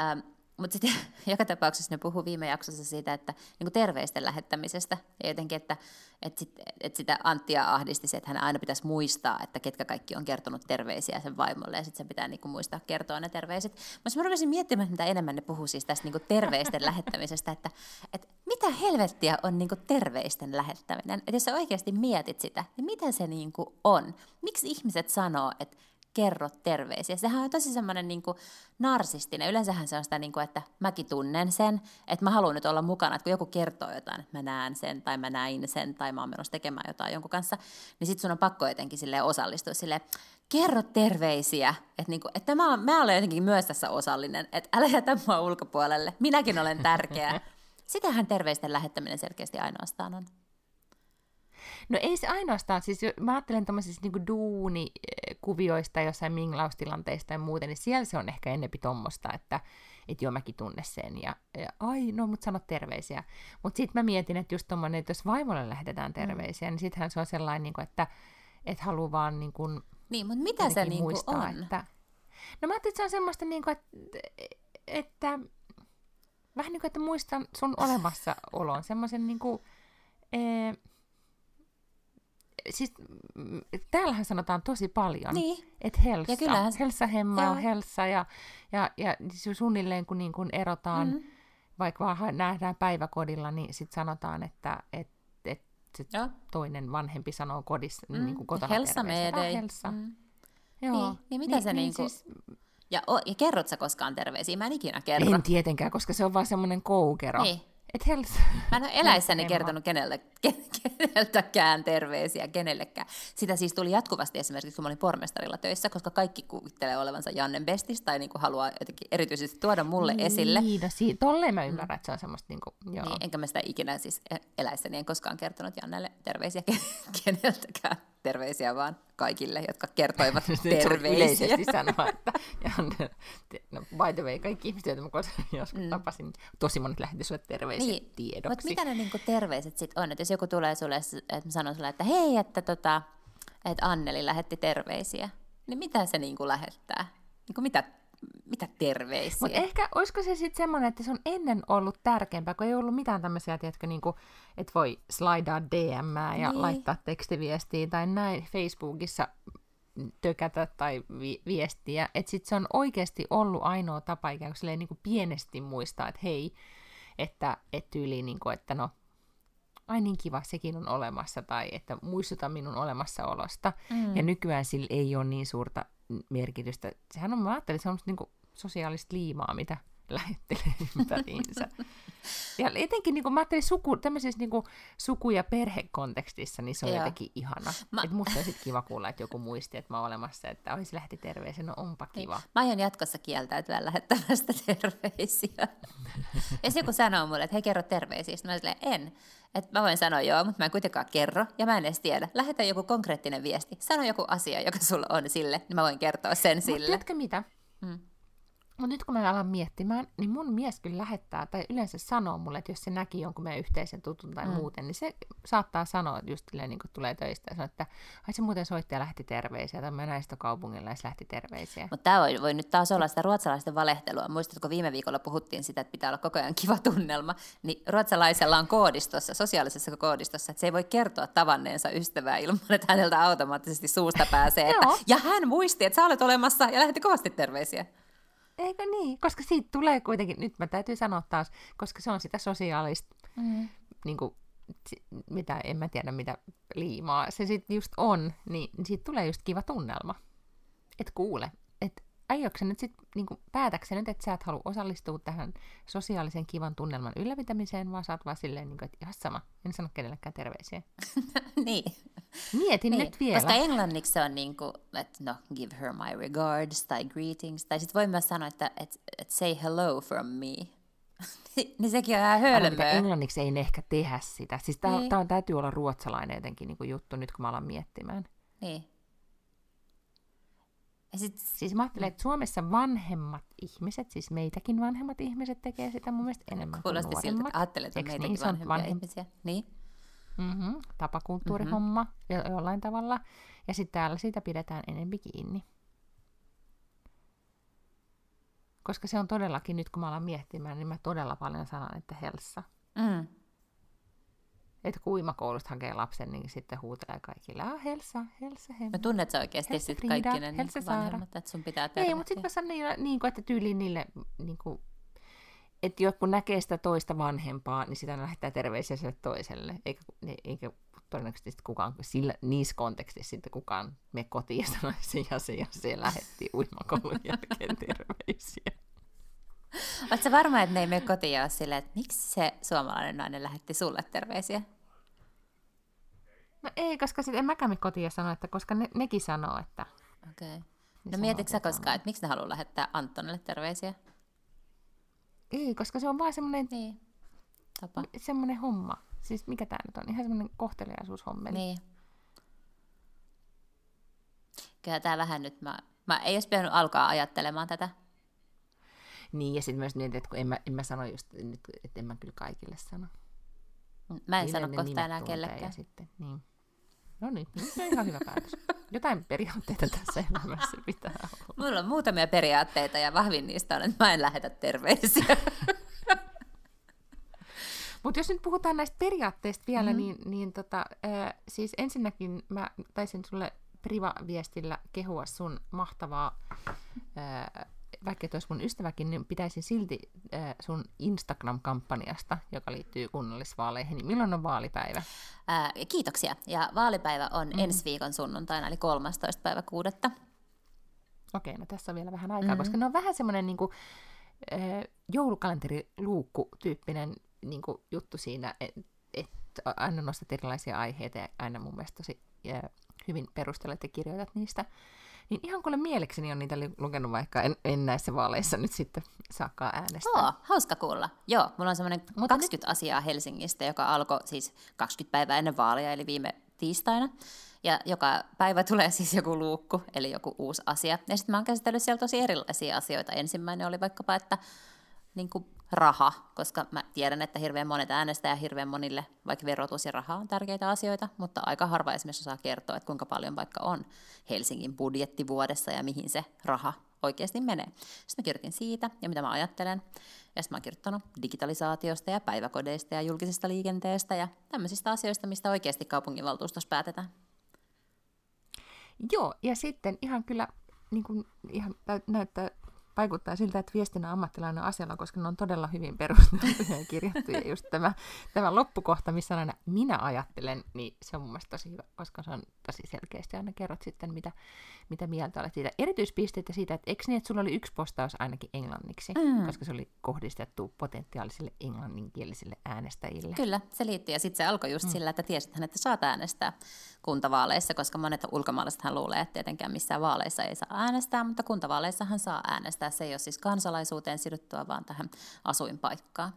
Ähm, mutta sitten joka tapauksessa ne puhuu viime jaksossa siitä, että niin terveisten lähettämisestä ja jotenkin, että, että, sit, että sitä Anttia ahdisti se, että hän aina pitäisi muistaa, että ketkä kaikki on kertonut terveisiä sen vaimolle ja sitten se pitää niin kuin, muistaa kertoa ne terveiset. Mutta mä rupesin miettimään, mitä enemmän ne puhuu siis tästä niin terveisten lähettämisestä, että, että mitä helvettiä on niin terveisten lähettäminen. Että jos sä oikeasti mietit sitä, niin mitä se niin on? Miksi ihmiset sanoo, että kerro terveisiä. Sehän on tosi semmoinen niin narsistinen. Yleensähän se on sitä, niin kuin, että mäkin tunnen sen, että mä haluan nyt olla mukana. Että kun joku kertoo jotain, että mä näen sen, tai mä näin sen, tai mä oon menossa tekemään jotain jonkun kanssa, niin sit sun on pakko jotenkin sille osallistua sille kerro terveisiä. Että, niin kuin, että mä, mä olen jotenkin myös tässä osallinen, että älä jätä mua ulkopuolelle. Minäkin olen tärkeä. Sitähän terveisten lähettäminen selkeästi ainoastaan on. No ei se ainoastaan, siis mä ajattelen tämmöisistä niinku duunikuvioista jossain minglaustilanteista ja muuten, niin siellä se on ehkä ennempi tommosta, että että joo, mäkin tunne sen, ja, ja ai, no, mutta sano terveisiä. Mutta sitten mä mietin, että just tommonen, että jos vaimolle lähetetään mm. terveisiä, mm. niin sittenhän se on sellainen, niin kuin, että et haluaa vaan niin kuin, Niin, mutta mitä se niin muistaa, on? Että, no mä ajattelin, että se on semmoista, niin kuin, että, että vähän niin kuin, että muistan sun olemassaolon, semmoisen niin kuin, ee, siis täällähän sanotaan tosi paljon, niin. että Helsa, ja kyllähän... Helsa Hemma ja Helsa ja, ja, ja suunnilleen kun niin kun erotaan, mm-hmm. vaikka vaan nähdään päiväkodilla, niin sitten sanotaan, että et, et se toinen vanhempi sanoo kodissa, mm. niin kuin kotona Helsa Meedei. Helsa. Mm. Joo. Niin, niin mitä niin, se niin, niin kuin... siis... Ja, o, ja kerrot sä koskaan terveisiä? Mä en ikinä kerro. En tietenkään, koska se on vaan semmoinen koukero. Niin. Et Hels... Mä en ole eläissäni kertonut kenelle, keneltäkään terveisiä, kenellekään. Sitä siis tuli jatkuvasti esimerkiksi, kun mä olin pormestarilla töissä, koska kaikki kuvittelee olevansa Jannen bestis tai niin kuin haluaa jotenkin erityisesti tuoda mulle niin, esille. Niin, no si- tolleen mä ymmärrän, mm. että se on semmoista niin kuin, joo. Niin, enkä mä sitä ikinä siis e- eläissäni en koskaan kertonut Jannelle terveisiä keneltäkään terveisiä vaan kaikille, jotka kertoivat terveisiä. yleisesti sanoa, että no, by the way, kaikki ihmiset, joita mä joskus mm. tapasin, tosi monet lähetti sulle terveisiä niin. tiedoksi. Mutta mitä ne niinku terveiset sitten on? Että jos joku tulee sulle, että mä sanon sulle, että hei, että, tota, että Anneli lähetti terveisiä, niin mitä se niinku lähettää? Niinku mitä mitä terveisiä. Mutta ehkä olisiko se sitten semmoinen, että se on ennen ollut tärkeämpää, kun ei ollut mitään tämmöisiä, tiedätkö, niinku, että voi slaidaa DM ja niin. laittaa tekstiviestiä tai näin Facebookissa tökätä tai vi- viestiä. Että sitten se on oikeasti ollut ainoa tapa ikään kuin silleen, niin kuin pienesti muistaa, että hei, että et tyyli, niin kuin, että no, ai niin kiva, sekin on olemassa, tai että muistuta minun olemassaolosta. Mm. Ja nykyään sillä ei ole niin suurta merkitystä. Sehän on, mä ajattelin, se on niin kuin sosiaalista liimaa, mitä lähettelee ympäriinsä. ja etenkin niin kuin, mä ajattelin suku, tämmöisessä niin kuin, suku- ja perhekontekstissa, niin se on Joo. jotenkin ihana. Mä... Et musta olisi kiva kuulla, että joku muisti, että mä oon olemassa, että olisi lähti terveisiä, no onpa niin. kiva. Niin. Mä aion jatkossa kieltäytyä lähettämästä terveisiä. ja joku sanoo mulle, että hei kerro terveisiä, mä silleen, en. Et mä voin sanoa joo, mutta mä en kuitenkaan kerro, ja mä en edes tiedä. Lähetä joku konkreettinen viesti, sano joku asia, joka sulla on sille, niin mä voin kertoa sen sille. Mutta tiedätkö mitä? Hmm. Mutta nyt kun mä alan miettimään, niin mun mies kyllä lähettää, tai yleensä sanoo mulle, että jos se näki jonkun meidän yhteisen tutun tai mm. muuten, niin se saattaa sanoa just silleen, niin kun tulee töistä, ja sanoo, että ai se muuten soitti ja lähti terveisiä, tai mä näistä kaupungilla ja se lähti terveisiä. Mutta tämä voi, voi nyt taas olla sitä ruotsalaisten valehtelua. Muistatko, viime viikolla puhuttiin sitä, että pitää olla koko ajan kiva tunnelma, niin ruotsalaisella on koodistossa, sosiaalisessa koodistossa, että se ei voi kertoa tavanneensa ystävää ilman, että häneltä automaattisesti suusta pääsee, että, ja hän muisti, että sä olet olemassa, ja lähetti kovasti terveisiä. Eikö niin? Koska siitä tulee kuitenkin, nyt mä täytyy sanoa taas, koska se on sitä sosiaalista, mm. niin kuin, mitä, en mä tiedä mitä liimaa se sitten just on, niin, siitä tulee just kiva tunnelma. Et kuule, aiotko nyt sitten, niin päätäksä nyt, että sä et halua osallistua tähän sosiaalisen kivan tunnelman ylläpitämiseen, vaan sä oot vaan silleen, niin kuin, että ihan sama, en sano kenellekään terveisiä. niin. Mietin niin. nyt vielä. Koska englanniksi se on niin kuin, että no, give her my regards tai greetings. Tai sitten voi myös sanoa, että, että, että say hello from me. niin sekin on ihan hölmöä. Englanniksi ei ehkä tehdä sitä. Siis tämä niin. on, täytyy olla ruotsalainen jotenkin niin kuin juttu nyt, kun mä alan miettimään. Niin. Ja sit... Siis mä ajattelen, että Suomessa vanhemmat ihmiset, siis meitäkin vanhemmat ihmiset tekee sitä mun mielestä enemmän Kuulosti kuin nuoremmat. siltä, ajattelet, että meitäkin niin? vanhempia vanhem... ihmisiä. Niin. Mm-hmm. Tapakulttuurihomma mm-hmm. jollain tavalla. Ja sitten täällä siitä pidetään enempi kiinni. Koska se on todellakin, nyt kun mä alan miettimään, niin mä todella paljon sanon, että helssa. Mm. Että kun uimakoulusta hakee lapsen, niin sitten huutelee kaikille, ah, Helsa, Helsa, Hemma. Mä tunnet sä oikeasti sitten kaikki ne niin vanhemmat, että sun pitää tervehtiä. Ei, mutta sitten mä sanon niille, niin kuin, että tyyliin niille, niin kuin, että joku näkee sitä toista vanhempaa, niin sitä lähettää terveisiä sille toiselle, eikä, eikä todennäköisesti kukaan sillä, niissä kontekstissa sitten kukaan me kotiin ja sanoisi, ja se ja se lähetti uimakoulun jälkeen terveisiä. Oletko varma, että ne ei mene kotiin ja ole silleen, että miksi se suomalainen nainen lähetti sulle terveisiä? No ei, koska sitten en mäkään kotiin ja sano, että koska ne, nekin sanoo, että... Okei. Okay. No mietitkö sä koskaan, että miksi ne haluaa lähettää Antonille terveisiä? Ei, koska se on vaan semmoinen... Niin. Tapa. Semmoinen homma. Siis mikä tämä nyt on? Ihan semmoinen kohteliaisuushommeli. Niin. Kyllä tämä vähän nyt, mä, mä ei olisi pitänyt alkaa ajattelemaan tätä. Niin, ja sitten myös niin, että kun en mä, en mä sano just nyt, että en mä kyllä kaikille sano. Mä en niin sano kohta enää kellekään. Sitten, niin. No niin, se on ihan hyvä päätös. Jotain periaatteita tässä elämässä pitää olla. Mulla on muutamia periaatteita ja vahvin niistä on, että mä en lähetä terveisiä. Mutta jos nyt puhutaan näistä periaatteista vielä, mm-hmm. niin, niin tota, äh, siis ensinnäkin mä taisin sulle priva-viestillä kehua sun mahtavaa äh, vaikka et olisi mun ystäväkin, niin pitäisin silti äh, sun Instagram-kampanjasta, joka liittyy kunnallisvaaleihin. Niin milloin on vaalipäivä? Ää, kiitoksia. Ja vaalipäivä on mm. ensi viikon sunnuntaina, eli 13. päivä kuudetta. Okei, no tässä on vielä vähän aikaa, mm. koska ne on vähän semmoinen niin äh, joulukalenteriluukku-tyyppinen niin kuin, juttu siinä, että et aina nostat erilaisia aiheita ja aina mun mielestä tosi äh, hyvin perustelet ja kirjoitat niistä niin ihan kuule mielekseni on niitä lukenut, vaikka en, en näissä vaaleissa nyt sitten saakkaan äänestää. Oo, hauska kuulla. Joo, mulla on semmoinen 20 nyt... asiaa Helsingistä, joka alkoi siis 20 päivää ennen vaaleja, eli viime tiistaina. Ja joka päivä tulee siis joku luukku, eli joku uusi asia. Ja sitten mä oon käsitellyt siellä tosi erilaisia asioita. Ensimmäinen oli vaikkapa, että niin kuin raha, koska mä tiedän, että hirveän monet äänestää hirveän monille vaikka verotus ja raha on tärkeitä asioita, mutta aika harva esimerkiksi osaa kertoa, että kuinka paljon vaikka on Helsingin budjetti vuodessa ja mihin se raha oikeasti menee. Sitten mä kirjoitin siitä ja mitä mä ajattelen. Ja sitten mä oon kirjoittanut digitalisaatiosta ja päiväkodeista ja julkisesta liikenteestä ja tämmöisistä asioista, mistä oikeasti kaupunginvaltuustossa päätetään. Joo, ja sitten ihan kyllä niin kuin, ihan näyttää vaikuttaa siltä, että viestinnän ammattilainen on asialla, koska ne on todella hyvin perusteltuja ja kirjattuja. Just tämä, tämä loppukohta, missä aina minä ajattelen, niin se on mun mielestä tosi hyvä, koska se on tosi selkeästi. Aina kerrot sitten, mitä, mitä mieltä olet siitä. Erityispisteitä siitä, että eikö niin, että sulla oli yksi postaus ainakin englanniksi, mm. koska se oli kohdistettu potentiaalisille englanninkielisille äänestäjille. Kyllä, se liittyy. Ja sitten se alkoi just mm. sillä, että tiesit, että saat äänestää kuntavaaleissa, koska monet ulkomaalaisethan luulee, että tietenkään missään vaaleissa ei saa äänestää, mutta kuntavaaleissahan saa äänestää. Se ei ole siis kansalaisuuteen sidottua, vaan tähän asuinpaikkaan.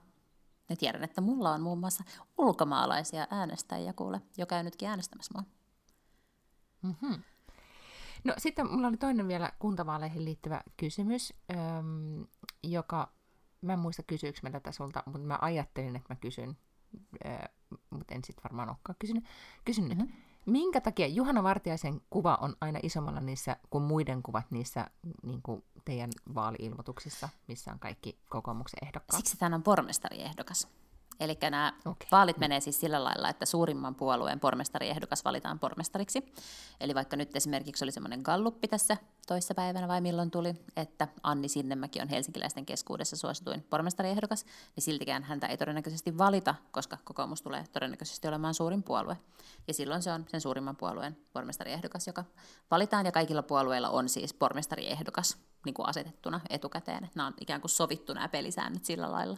Ja tiedän, että mulla on muun muassa ulkomaalaisia äänestäjiä kuule, jo käynytkin äänestämässä mua. Mm-hmm. No sitten mulla oli toinen vielä kuntavaaleihin liittyvä kysymys. Öm, joka, mä en muista kysyykö mä tätä sulta, mutta mä ajattelin, että mä kysyn, äh, mutta en sitten varmaan olekaan kysynyt. Kysyn nyt, mm-hmm. Minkä takia Juhana Vartiaisen kuva on aina isommalla niissä kuin muiden kuvat niissä niin kuin teidän vaaliilmoituksissa, missä on kaikki kokoomuksen ehdokkaat? Siksi tämä on pormestariehdokas. Eli nämä okay. vaalit menee siis sillä lailla, että suurimman puolueen pormestariehdokas valitaan pormestariksi. Eli vaikka nyt esimerkiksi oli semmoinen galluppi tässä toissapäivänä vai milloin tuli, että Anni Sinnemäki on helsinkiläisten keskuudessa suosituin pormestariehdokas, niin siltikään häntä ei todennäköisesti valita, koska kokoomus tulee todennäköisesti olemaan suurin puolue. Ja silloin se on sen suurimman puolueen pormestariehdokas, joka valitaan, ja kaikilla puolueilla on siis pormestariehdokas niin kuin asetettuna etukäteen. Nämä on ikään kuin sovittu nämä pelisäännöt sillä lailla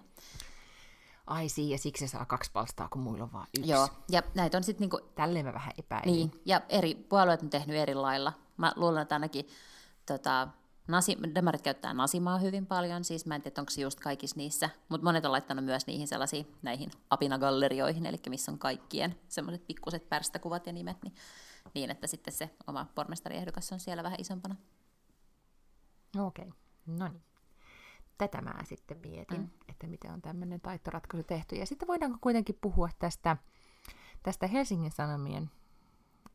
ai ja siksi se saa kaksi palstaa, kun muilla on vain yksi. Joo, ja näitä on sitten niinku... Tälleen mä vähän epäilin. Niin, ja eri puolueet on tehnyt eri lailla. Mä luulen, että ainakin tota, Nasi, demarit käyttää Nasimaa hyvin paljon, siis mä en tiedä, onko se just kaikissa niissä, mutta monet on laittanut myös niihin sellaisiin näihin apinagallerioihin, eli missä on kaikkien semmoiset pikkuset pärstäkuvat ja nimet, niin, niin että sitten se oma pormestariehdokas on siellä vähän isompana. Okei, okay. no niin tätä mä sitten mietin, mm. että miten on tämmöinen taittoratkaisu tehty. Ja sitten voidaanko kuitenkin puhua tästä, tästä Helsingin Sanomien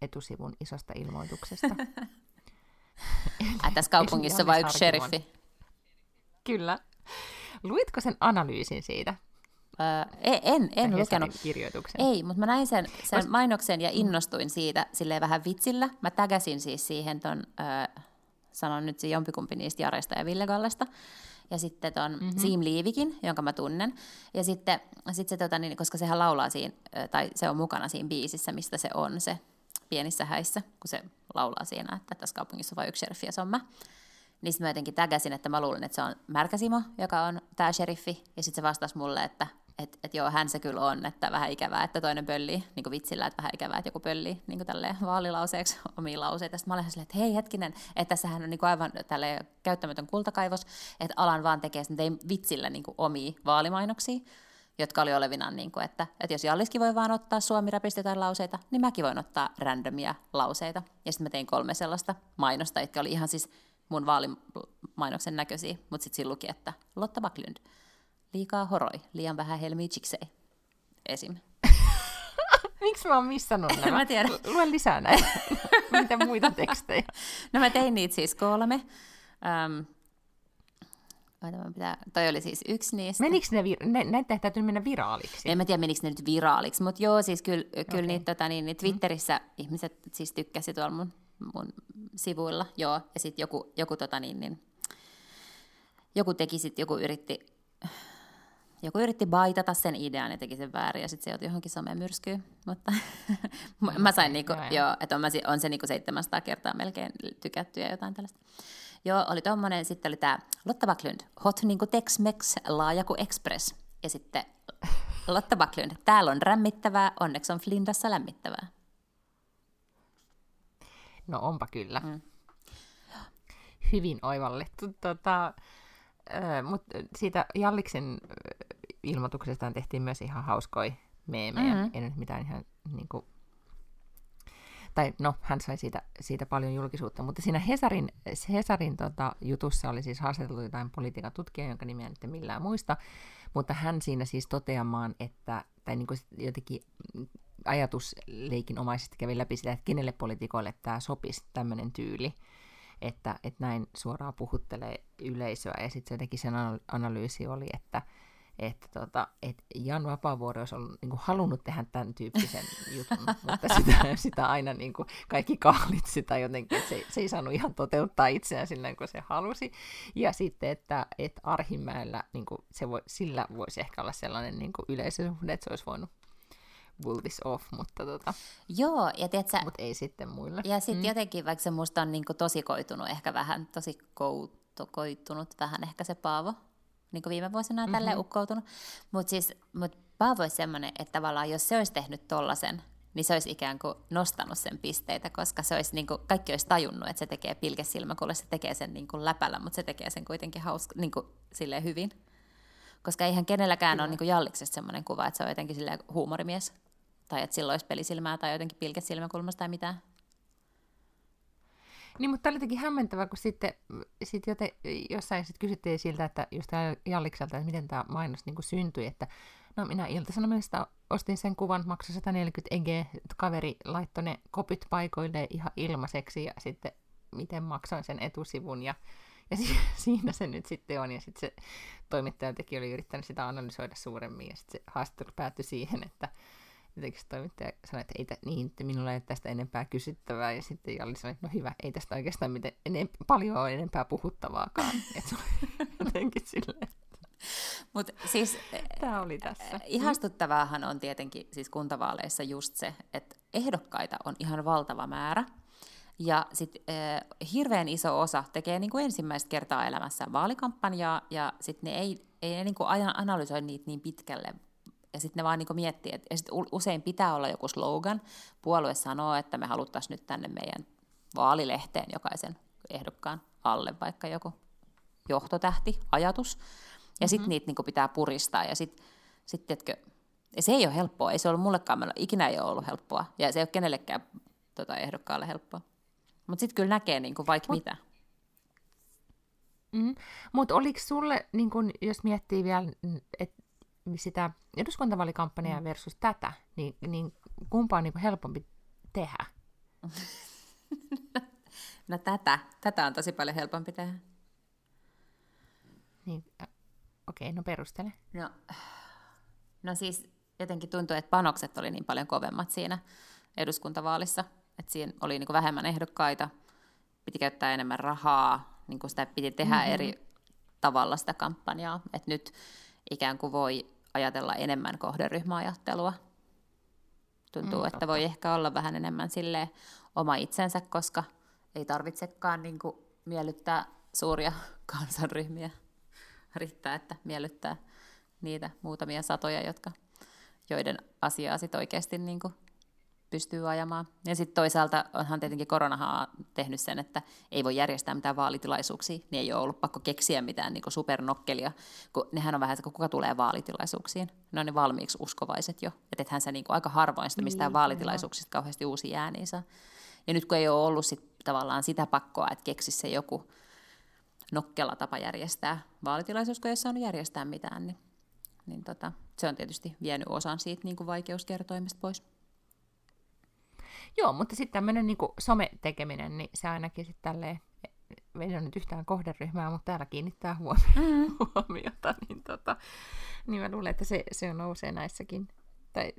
etusivun isosta ilmoituksesta. Tässä kaupungissa vai yksi sheriffi? Kyllä. Luitko sen analyysin siitä? Öö, en, en lukenut. Kirjoituksen. Ei, mutta mä näin sen, sen mainoksen ja innostuin siitä silleen vähän vitsillä. Mä tägäsin siis siihen ton, öö, sanon nyt se jompikumpi niistä Jaresta ja Ville Gallesta ja sitten ton mm-hmm. Siim Liivikin, jonka mä tunnen. Ja sitten sit se, tota, niin, koska sehän laulaa siinä, tai se on mukana siinä biisissä, mistä se on se pienissä häissä, kun se laulaa siinä, että tässä kaupungissa on vain yksi sheriffi ja se on mä. Niin sitten mä jotenkin tägäsin, että mä luulen, että se on Märkäsimo, joka on tämä sheriffi. Ja sitten se vastasi mulle, että että et joo, hän se kyllä on, että vähän ikävää, että toinen pöllii, niin vitsillä, että vähän ikävää, että joku pöllii niin tälleen vaalilauseeksi omia lauseita. Sitten mä olen silleen, että hei hetkinen, että tässähän on niin kuin aivan tälle käyttämätön kultakaivos, että alan vaan tekee sen tein vitsillä niin kuin omia vaalimainoksia, jotka oli olevinaan, niin kuin, että, että jos Jalliskin voi vaan ottaa suomi-räpistä jotain lauseita, niin mäkin voin ottaa randomia lauseita. Ja sitten mä tein kolme sellaista mainosta, jotka oli ihan siis mun vaalimainoksen näköisiä, mutta sitten siinä luki, että Lotta Backlund – Liikaa horoi, liian vähän helmiä chiksei. Esim. Miksi mä oon missannut nämä? mä tiedän. Lue lisää näitä. Mitä muita tekstejä? No mä tein niitä siis kolme. Um, pitää, toi oli siis yksi niistä. Menikö ne, vir- ne näitä täytyy mennä viraaliksi? En mä tiedä, menikö ne nyt viraaliksi, mutta joo, siis kyllä, okay. kyllä niitä, tota, niin, niin Twitterissä mm. ihmiset siis tykkäsi tuolla mun, mun sivuilla, joo, ja sitten joku, joku, tota, niin, niin, joku teki sit, joku yritti joku yritti baitata sen idean ja teki sen väärin ja sitten se joutui johonkin somemyrskyyn. Mutta mä sain niinku, joo, että on, on se niinku 700 kertaa melkein tykätty ja jotain tällaista. Joo, oli tommonen, sitten oli tämä Lotta Backlund, hot niinku Tex-Mex, laaja kuin Express. Ja sitten Lotta Backlund, täällä on rämmittävää, onneksi on Flindassa lämmittävää. No onpa kyllä. Mm. Hyvin oivallettu. Tota, mutta siitä Jalliksen ilmoituksesta tehtiin myös ihan hauskoja meemejä. Mm-hmm. Ei nyt mitään ihan niin kuin, tai no, hän sai siitä, siitä paljon julkisuutta, mutta siinä Hesarin, Hesarin tota, jutussa oli siis haastateltu jotain politiikan tutkija, jonka nimeä nyt millään muista, mutta hän siinä siis toteamaan, että, tai niin kuin jotenkin ajatusleikinomaisesti kävi läpi sitä, että kenelle poliitikoille tämä sopisi tämmöinen tyyli, että, että näin suoraan puhuttelee yleisöä. Ja sitten jotenkin sen analyysi oli, että, että, tota, että Jan Vapaavuori olisi ollut, niin kuin, halunnut tehdä tämän tyyppisen jutun, mutta sitä, sitä aina niin kuin, kaikki kahlit sitä jotenkin, että se, se ei saanut ihan toteuttaa itseään sillä kuin se halusi. Ja sitten, että, että Arhimäellä niin kuin, se voi, sillä voisi ehkä olla sellainen niin kuin yleisösuhde, että se olisi voinut pull this off, mutta tota, Joo, ja tiedätkö, mut ei sitten muille. Ja sitten mm. jotenkin, vaikka se musta on niin tosikoitunut ehkä vähän, tosi koitunut vähän ehkä se Paavo, niin kuin viime vuosina on mm-hmm. tälleen ukkoutunut. Mutta siis, mut Paavo olisi semmoinen, että tavallaan jos se olisi tehnyt tollasen, niin se olisi ikään kuin nostanut sen pisteitä, koska se olisi, niin kuin, kaikki olisi tajunnut, että se tekee pilkesilmäkulle, se tekee sen niin kuin läpällä, mutta se tekee sen kuitenkin hauska, niin kuin, silleen hyvin. Koska eihän kenelläkään Kyllä. ole niin kuin Jalliksesta semmoinen kuva, että se on jotenkin silleen huumorimies. Tai että sillä olisi pelisilmää tai jotenkin pilkesilmäkulmasta tai mitään. Niin, mutta oli jotenkin hämmentävää, kun sitten sit joten, jossain sit kysyttiin siltä, että just Jallikselta, että miten tämä mainos niin kuin syntyi, että no minä iltasanomista ostin sen kuvan, maksoi 140 EG, että kaveri laittoi ne kopit paikoille ihan ilmaiseksi ja sitten miten maksoin sen etusivun ja, ja si- siinä se nyt sitten on. Ja sitten se toimittajatekijä oli yrittänyt sitä analysoida suuremmin ja sitten se haastattelu päättyi siihen, että jotenkin se toimittaja sanoi, että ei t- niin, että minulla ei ole tästä enempää kysyttävää, ja sitten Jalli sanoi, että no hyvä, ei tästä oikeastaan miten, enem, paljon ole enempää puhuttavaakaan. että se oli jotenkin silleen. Mut siis, Tämä oli tässä. Ihastuttavaahan on tietenkin siis kuntavaaleissa just se, että ehdokkaita on ihan valtava määrä, ja sitten äh, hirveän iso osa tekee niin kuin ensimmäistä kertaa elämässään vaalikampanjaa, ja sitten ne ei, ei ne niin kuin analysoi niitä niin pitkälle, ja sitten ne vaan niin miettii, että ja sit usein pitää olla joku slogan. Puolue sanoo, että me haluttaisiin nyt tänne meidän vaalilehteen jokaisen ehdokkaan alle vaikka joku johtotähti, ajatus. Ja mm-hmm. sitten niitä niin pitää puristaa. Ja sitten sit, etkö, ja se ei ole helppoa. Ei se ollut mullekaan, meillä ikinä ei ole ollut helppoa. Ja se ei ole kenellekään tota, ehdokkaalle helppoa. Mutta sitten kyllä näkee niin kuin vaikka Mut, mitä. Mm, Mutta oliko sulle, niin kun, jos miettii vielä, että sitä eduskuntavaalikampanjaa mm. versus tätä, niin, niin kumpa on niin helpompi tehdä? no tätä. Tätä on tosi paljon helpompi tehdä. Niin, okei, okay, no perustele. No, no siis jotenkin tuntuu, että panokset oli niin paljon kovemmat siinä eduskuntavaalissa, että siinä oli niin kuin vähemmän ehdokkaita, piti käyttää enemmän rahaa, niin kuin sitä piti tehdä mm-hmm. eri tavalla sitä kampanjaa, että nyt ikään kuin voi ajatella enemmän kohderyhmäajattelua. Tuntuu, mm, että voi ehkä olla vähän enemmän sille oma itsensä, koska ei tarvitsekaan niin kuin miellyttää suuria kansanryhmiä. Riittää, että miellyttää niitä muutamia satoja, jotka, joiden asiaa sit oikeasti niin kuin pystyy ajamaan. Ja sitten toisaalta onhan tietenkin koronahan tehnyt sen, että ei voi järjestää mitään vaalitilaisuuksia, niin ei ole ollut pakko keksiä mitään niin supernokkelia, kun nehän on vähän, että kuka tulee vaalitilaisuuksiin. Ne on ne valmiiksi uskovaiset jo. Että ethän sä niin aika harvoin sitä mistään niin, vaalitilaisuuksista kauheasti uusia ääniä saa. Ja nyt kun ei ole ollut sit tavallaan sitä pakkoa, että keksisi se joku nokkela tapa järjestää vaalitilaisuus, kun ei ole saanut järjestää mitään, niin, niin tota, se on tietysti vienyt osan siitä niin kuin vaikeuskertoimesta pois. Joo, mutta sitten tämmöinen niin some-tekeminen, niin se ainakin sitten tälleen, ei ole nyt yhtään kohderyhmää, mutta täällä kiinnittää huomio- mm. huomiota, niin, tota, niin mä luulen, että se, se nousee näissäkin, tai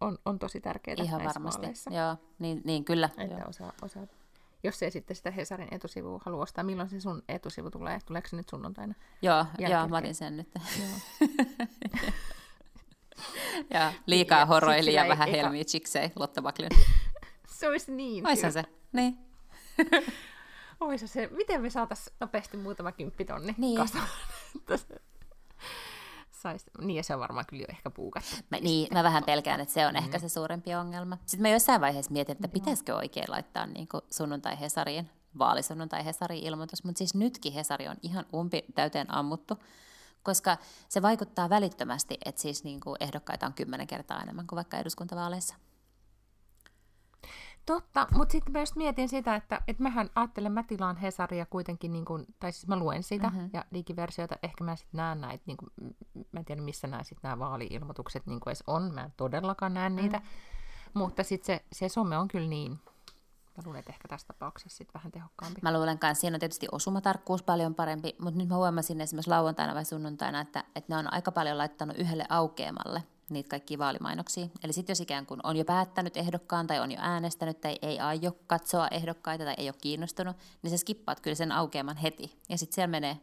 on, on tosi tärkeää Ihan näissä varmasti, maaleissa. joo, niin, niin kyllä. Että joo. Osaa, osaa, jos ei sitten sitä Hesarin etusivua halua ostaa, milloin se sun etusivu tulee? Tuleeko se nyt sunnuntaina? Joo, joo mä otin sen nyt. ja liikaa ja horoili ja vähän eka... helmiä chiksei Lotta Baklin. Se olisi niin. Oisa se, niin. Oisa se. Miten me saataisiin nopeasti muutama kymppitonni niin. Sais, niin, ja se on varmaan kyllä jo ehkä puukattu. Mä, niin, mä vähän pelkään, että se on mm. ehkä se suurempi ongelma. Sitten mä jossain vaiheessa mietin, että pitäisikö oikein laittaa niin sunnuntai-Hesariin, vaalisunnuntai-Hesariin ilmoitus, mutta siis nytkin Hesari on ihan umpi täyteen ammuttu, koska se vaikuttaa välittömästi, että siis niin kuin ehdokkaita on kymmenen kertaa enemmän kuin vaikka eduskuntavaaleissa. Totta, mutta sitten mä just mietin sitä, että, että mähän ajattelen, mä tilaan Hesaria kuitenkin, niin kun, tai siis mä luen sitä mm-hmm. ja digiversioita, ehkä mä sitten näen näitä, niin kun, mä en tiedä missä nämä sitten nämä vaali-ilmoitukset niin edes on, mä en todellakaan näe mm. niitä, mutta sitten se, se some on kyllä niin, Mä luulen, että ehkä tässä tapauksessa sitten vähän tehokkaampi. Mä luulen kanssa, siinä on tietysti osumatarkkuus paljon parempi, mutta nyt mä huomasin esimerkiksi lauantaina vai sunnuntaina, että, että ne on aika paljon laittanut yhdelle aukeamalle niitä kaikkia vaalimainoksia. Eli sitten jos ikään kuin on jo päättänyt ehdokkaan tai on jo äänestänyt tai ei aio katsoa ehdokkaita tai ei ole kiinnostunut, niin sä skippaat kyllä sen aukeaman heti. Ja sitten siellä menee,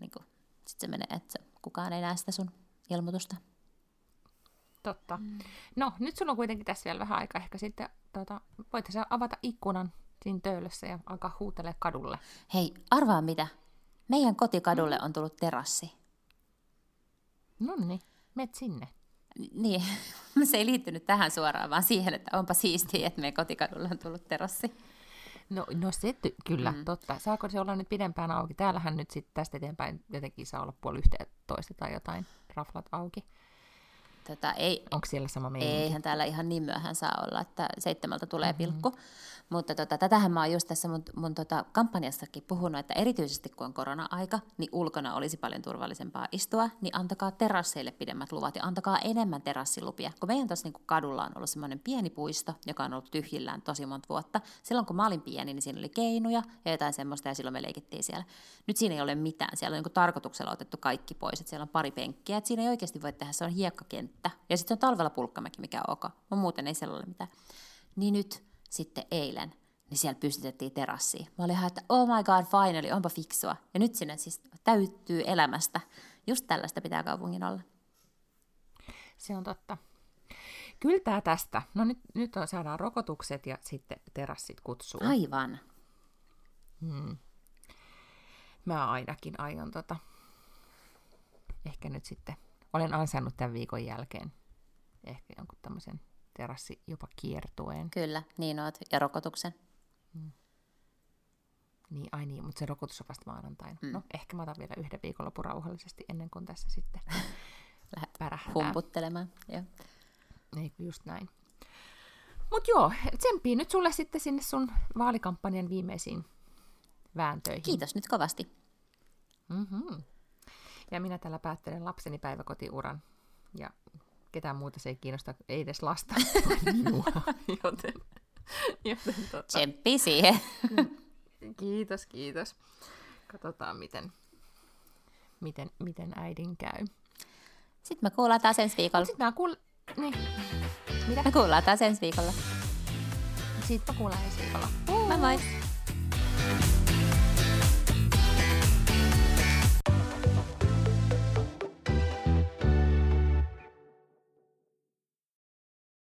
niin kuin, sit se menee, että kukaan ei näe sitä sun ilmoitusta. Totta. Mm. No, nyt sulla on kuitenkin tässä vielä vähän aikaa ehkä sitten, tuota, voitaisiin avata ikkunan siinä töölössä ja alkaa huutele kadulle. Hei, arvaa mitä? Meidän kotikadulle on tullut terassi. No niin. Met sinne. Niin, se ei liittynyt tähän suoraan, vaan siihen, että onpa siistiä, että meidän kotikadulla on tullut terassi. No, no se ty- kyllä, mm. totta. Saako se olla nyt pidempään auki? Täällähän nyt sitten tästä eteenpäin jotenkin saa olla puoli toista tai jotain raflat auki. Tota, ei, Onko siellä sama meininki? eihän täällä ihan niin myöhään saa olla, että seitsemältä tulee mm-hmm. pilkku. Mutta tota, tätähän mä oon just tässä mun, mun tota, kampanjassakin puhunut, että erityisesti kun on korona-aika, niin ulkona olisi paljon turvallisempaa istua, niin antakaa terasseille pidemmät luvat ja antakaa enemmän terassilupia. Kun meidän tuossa niin kadulla on ollut semmoinen pieni puisto, joka on ollut tyhjillään tosi monta vuotta. Silloin kun mä olin pieni, niin siinä oli keinuja ja jotain semmoista ja silloin me leikittiin siellä. Nyt siinä ei ole mitään, siellä on niin tarkoituksella otettu kaikki pois, että siellä on pari penkkiä, että siinä ei oikeasti voi tehdä, se on hiekkakenttä. Ja sitten on talvella pulkkamäki, mikä on ok, mutta muuten ei siellä ole mitään. Niin nyt sitten eilen, niin siellä pystytettiin terassiin. Mä olin ihan, että oh my god, finally, onpa fiksua. Ja nyt sinne siis täyttyy elämästä. Just tällaista pitää kaupungin olla. Se on totta. Kyllä tämä tästä. No nyt, nyt on, saadaan rokotukset ja sitten terassit kutsuu. Aivan. Hmm. Mä ainakin aion tota, ehkä nyt sitten, olen ansainnut tämän viikon jälkeen ehkä jonkun tämmöisen terassi jopa kiertueen. Kyllä, niin oot. Ja rokotuksen. Mm. Niin, ai niin, mutta se rokotus on vasta maanantaina. Mm. No, ehkä mä otan vielä yhden viikonlopun rauhallisesti ennen kuin tässä sitten pärähtää. Humputtelemaan, joo. Ei, just näin. Mutta joo, tsemppii nyt sulle sitten sinne sun vaalikampanjan viimeisiin vääntöihin. Kiitos nyt kovasti. Mm-hmm. Ja minä täällä päättelen lapseni päiväkotiuran. Ja ketään muuta se ei kiinnosta, ei edes lasta, minua, joten... joten tota... Tsemppi siihen. kiitos, kiitos. Katsotaan, miten, miten, miten äidin käy. Sitten me kuullaan taas ensi viikolla. Sitten mä kuul... Niin. Mitä? Me kuullaan taas ensi viikolla. Sitten me kuullaan ensi viikolla. Moi moi!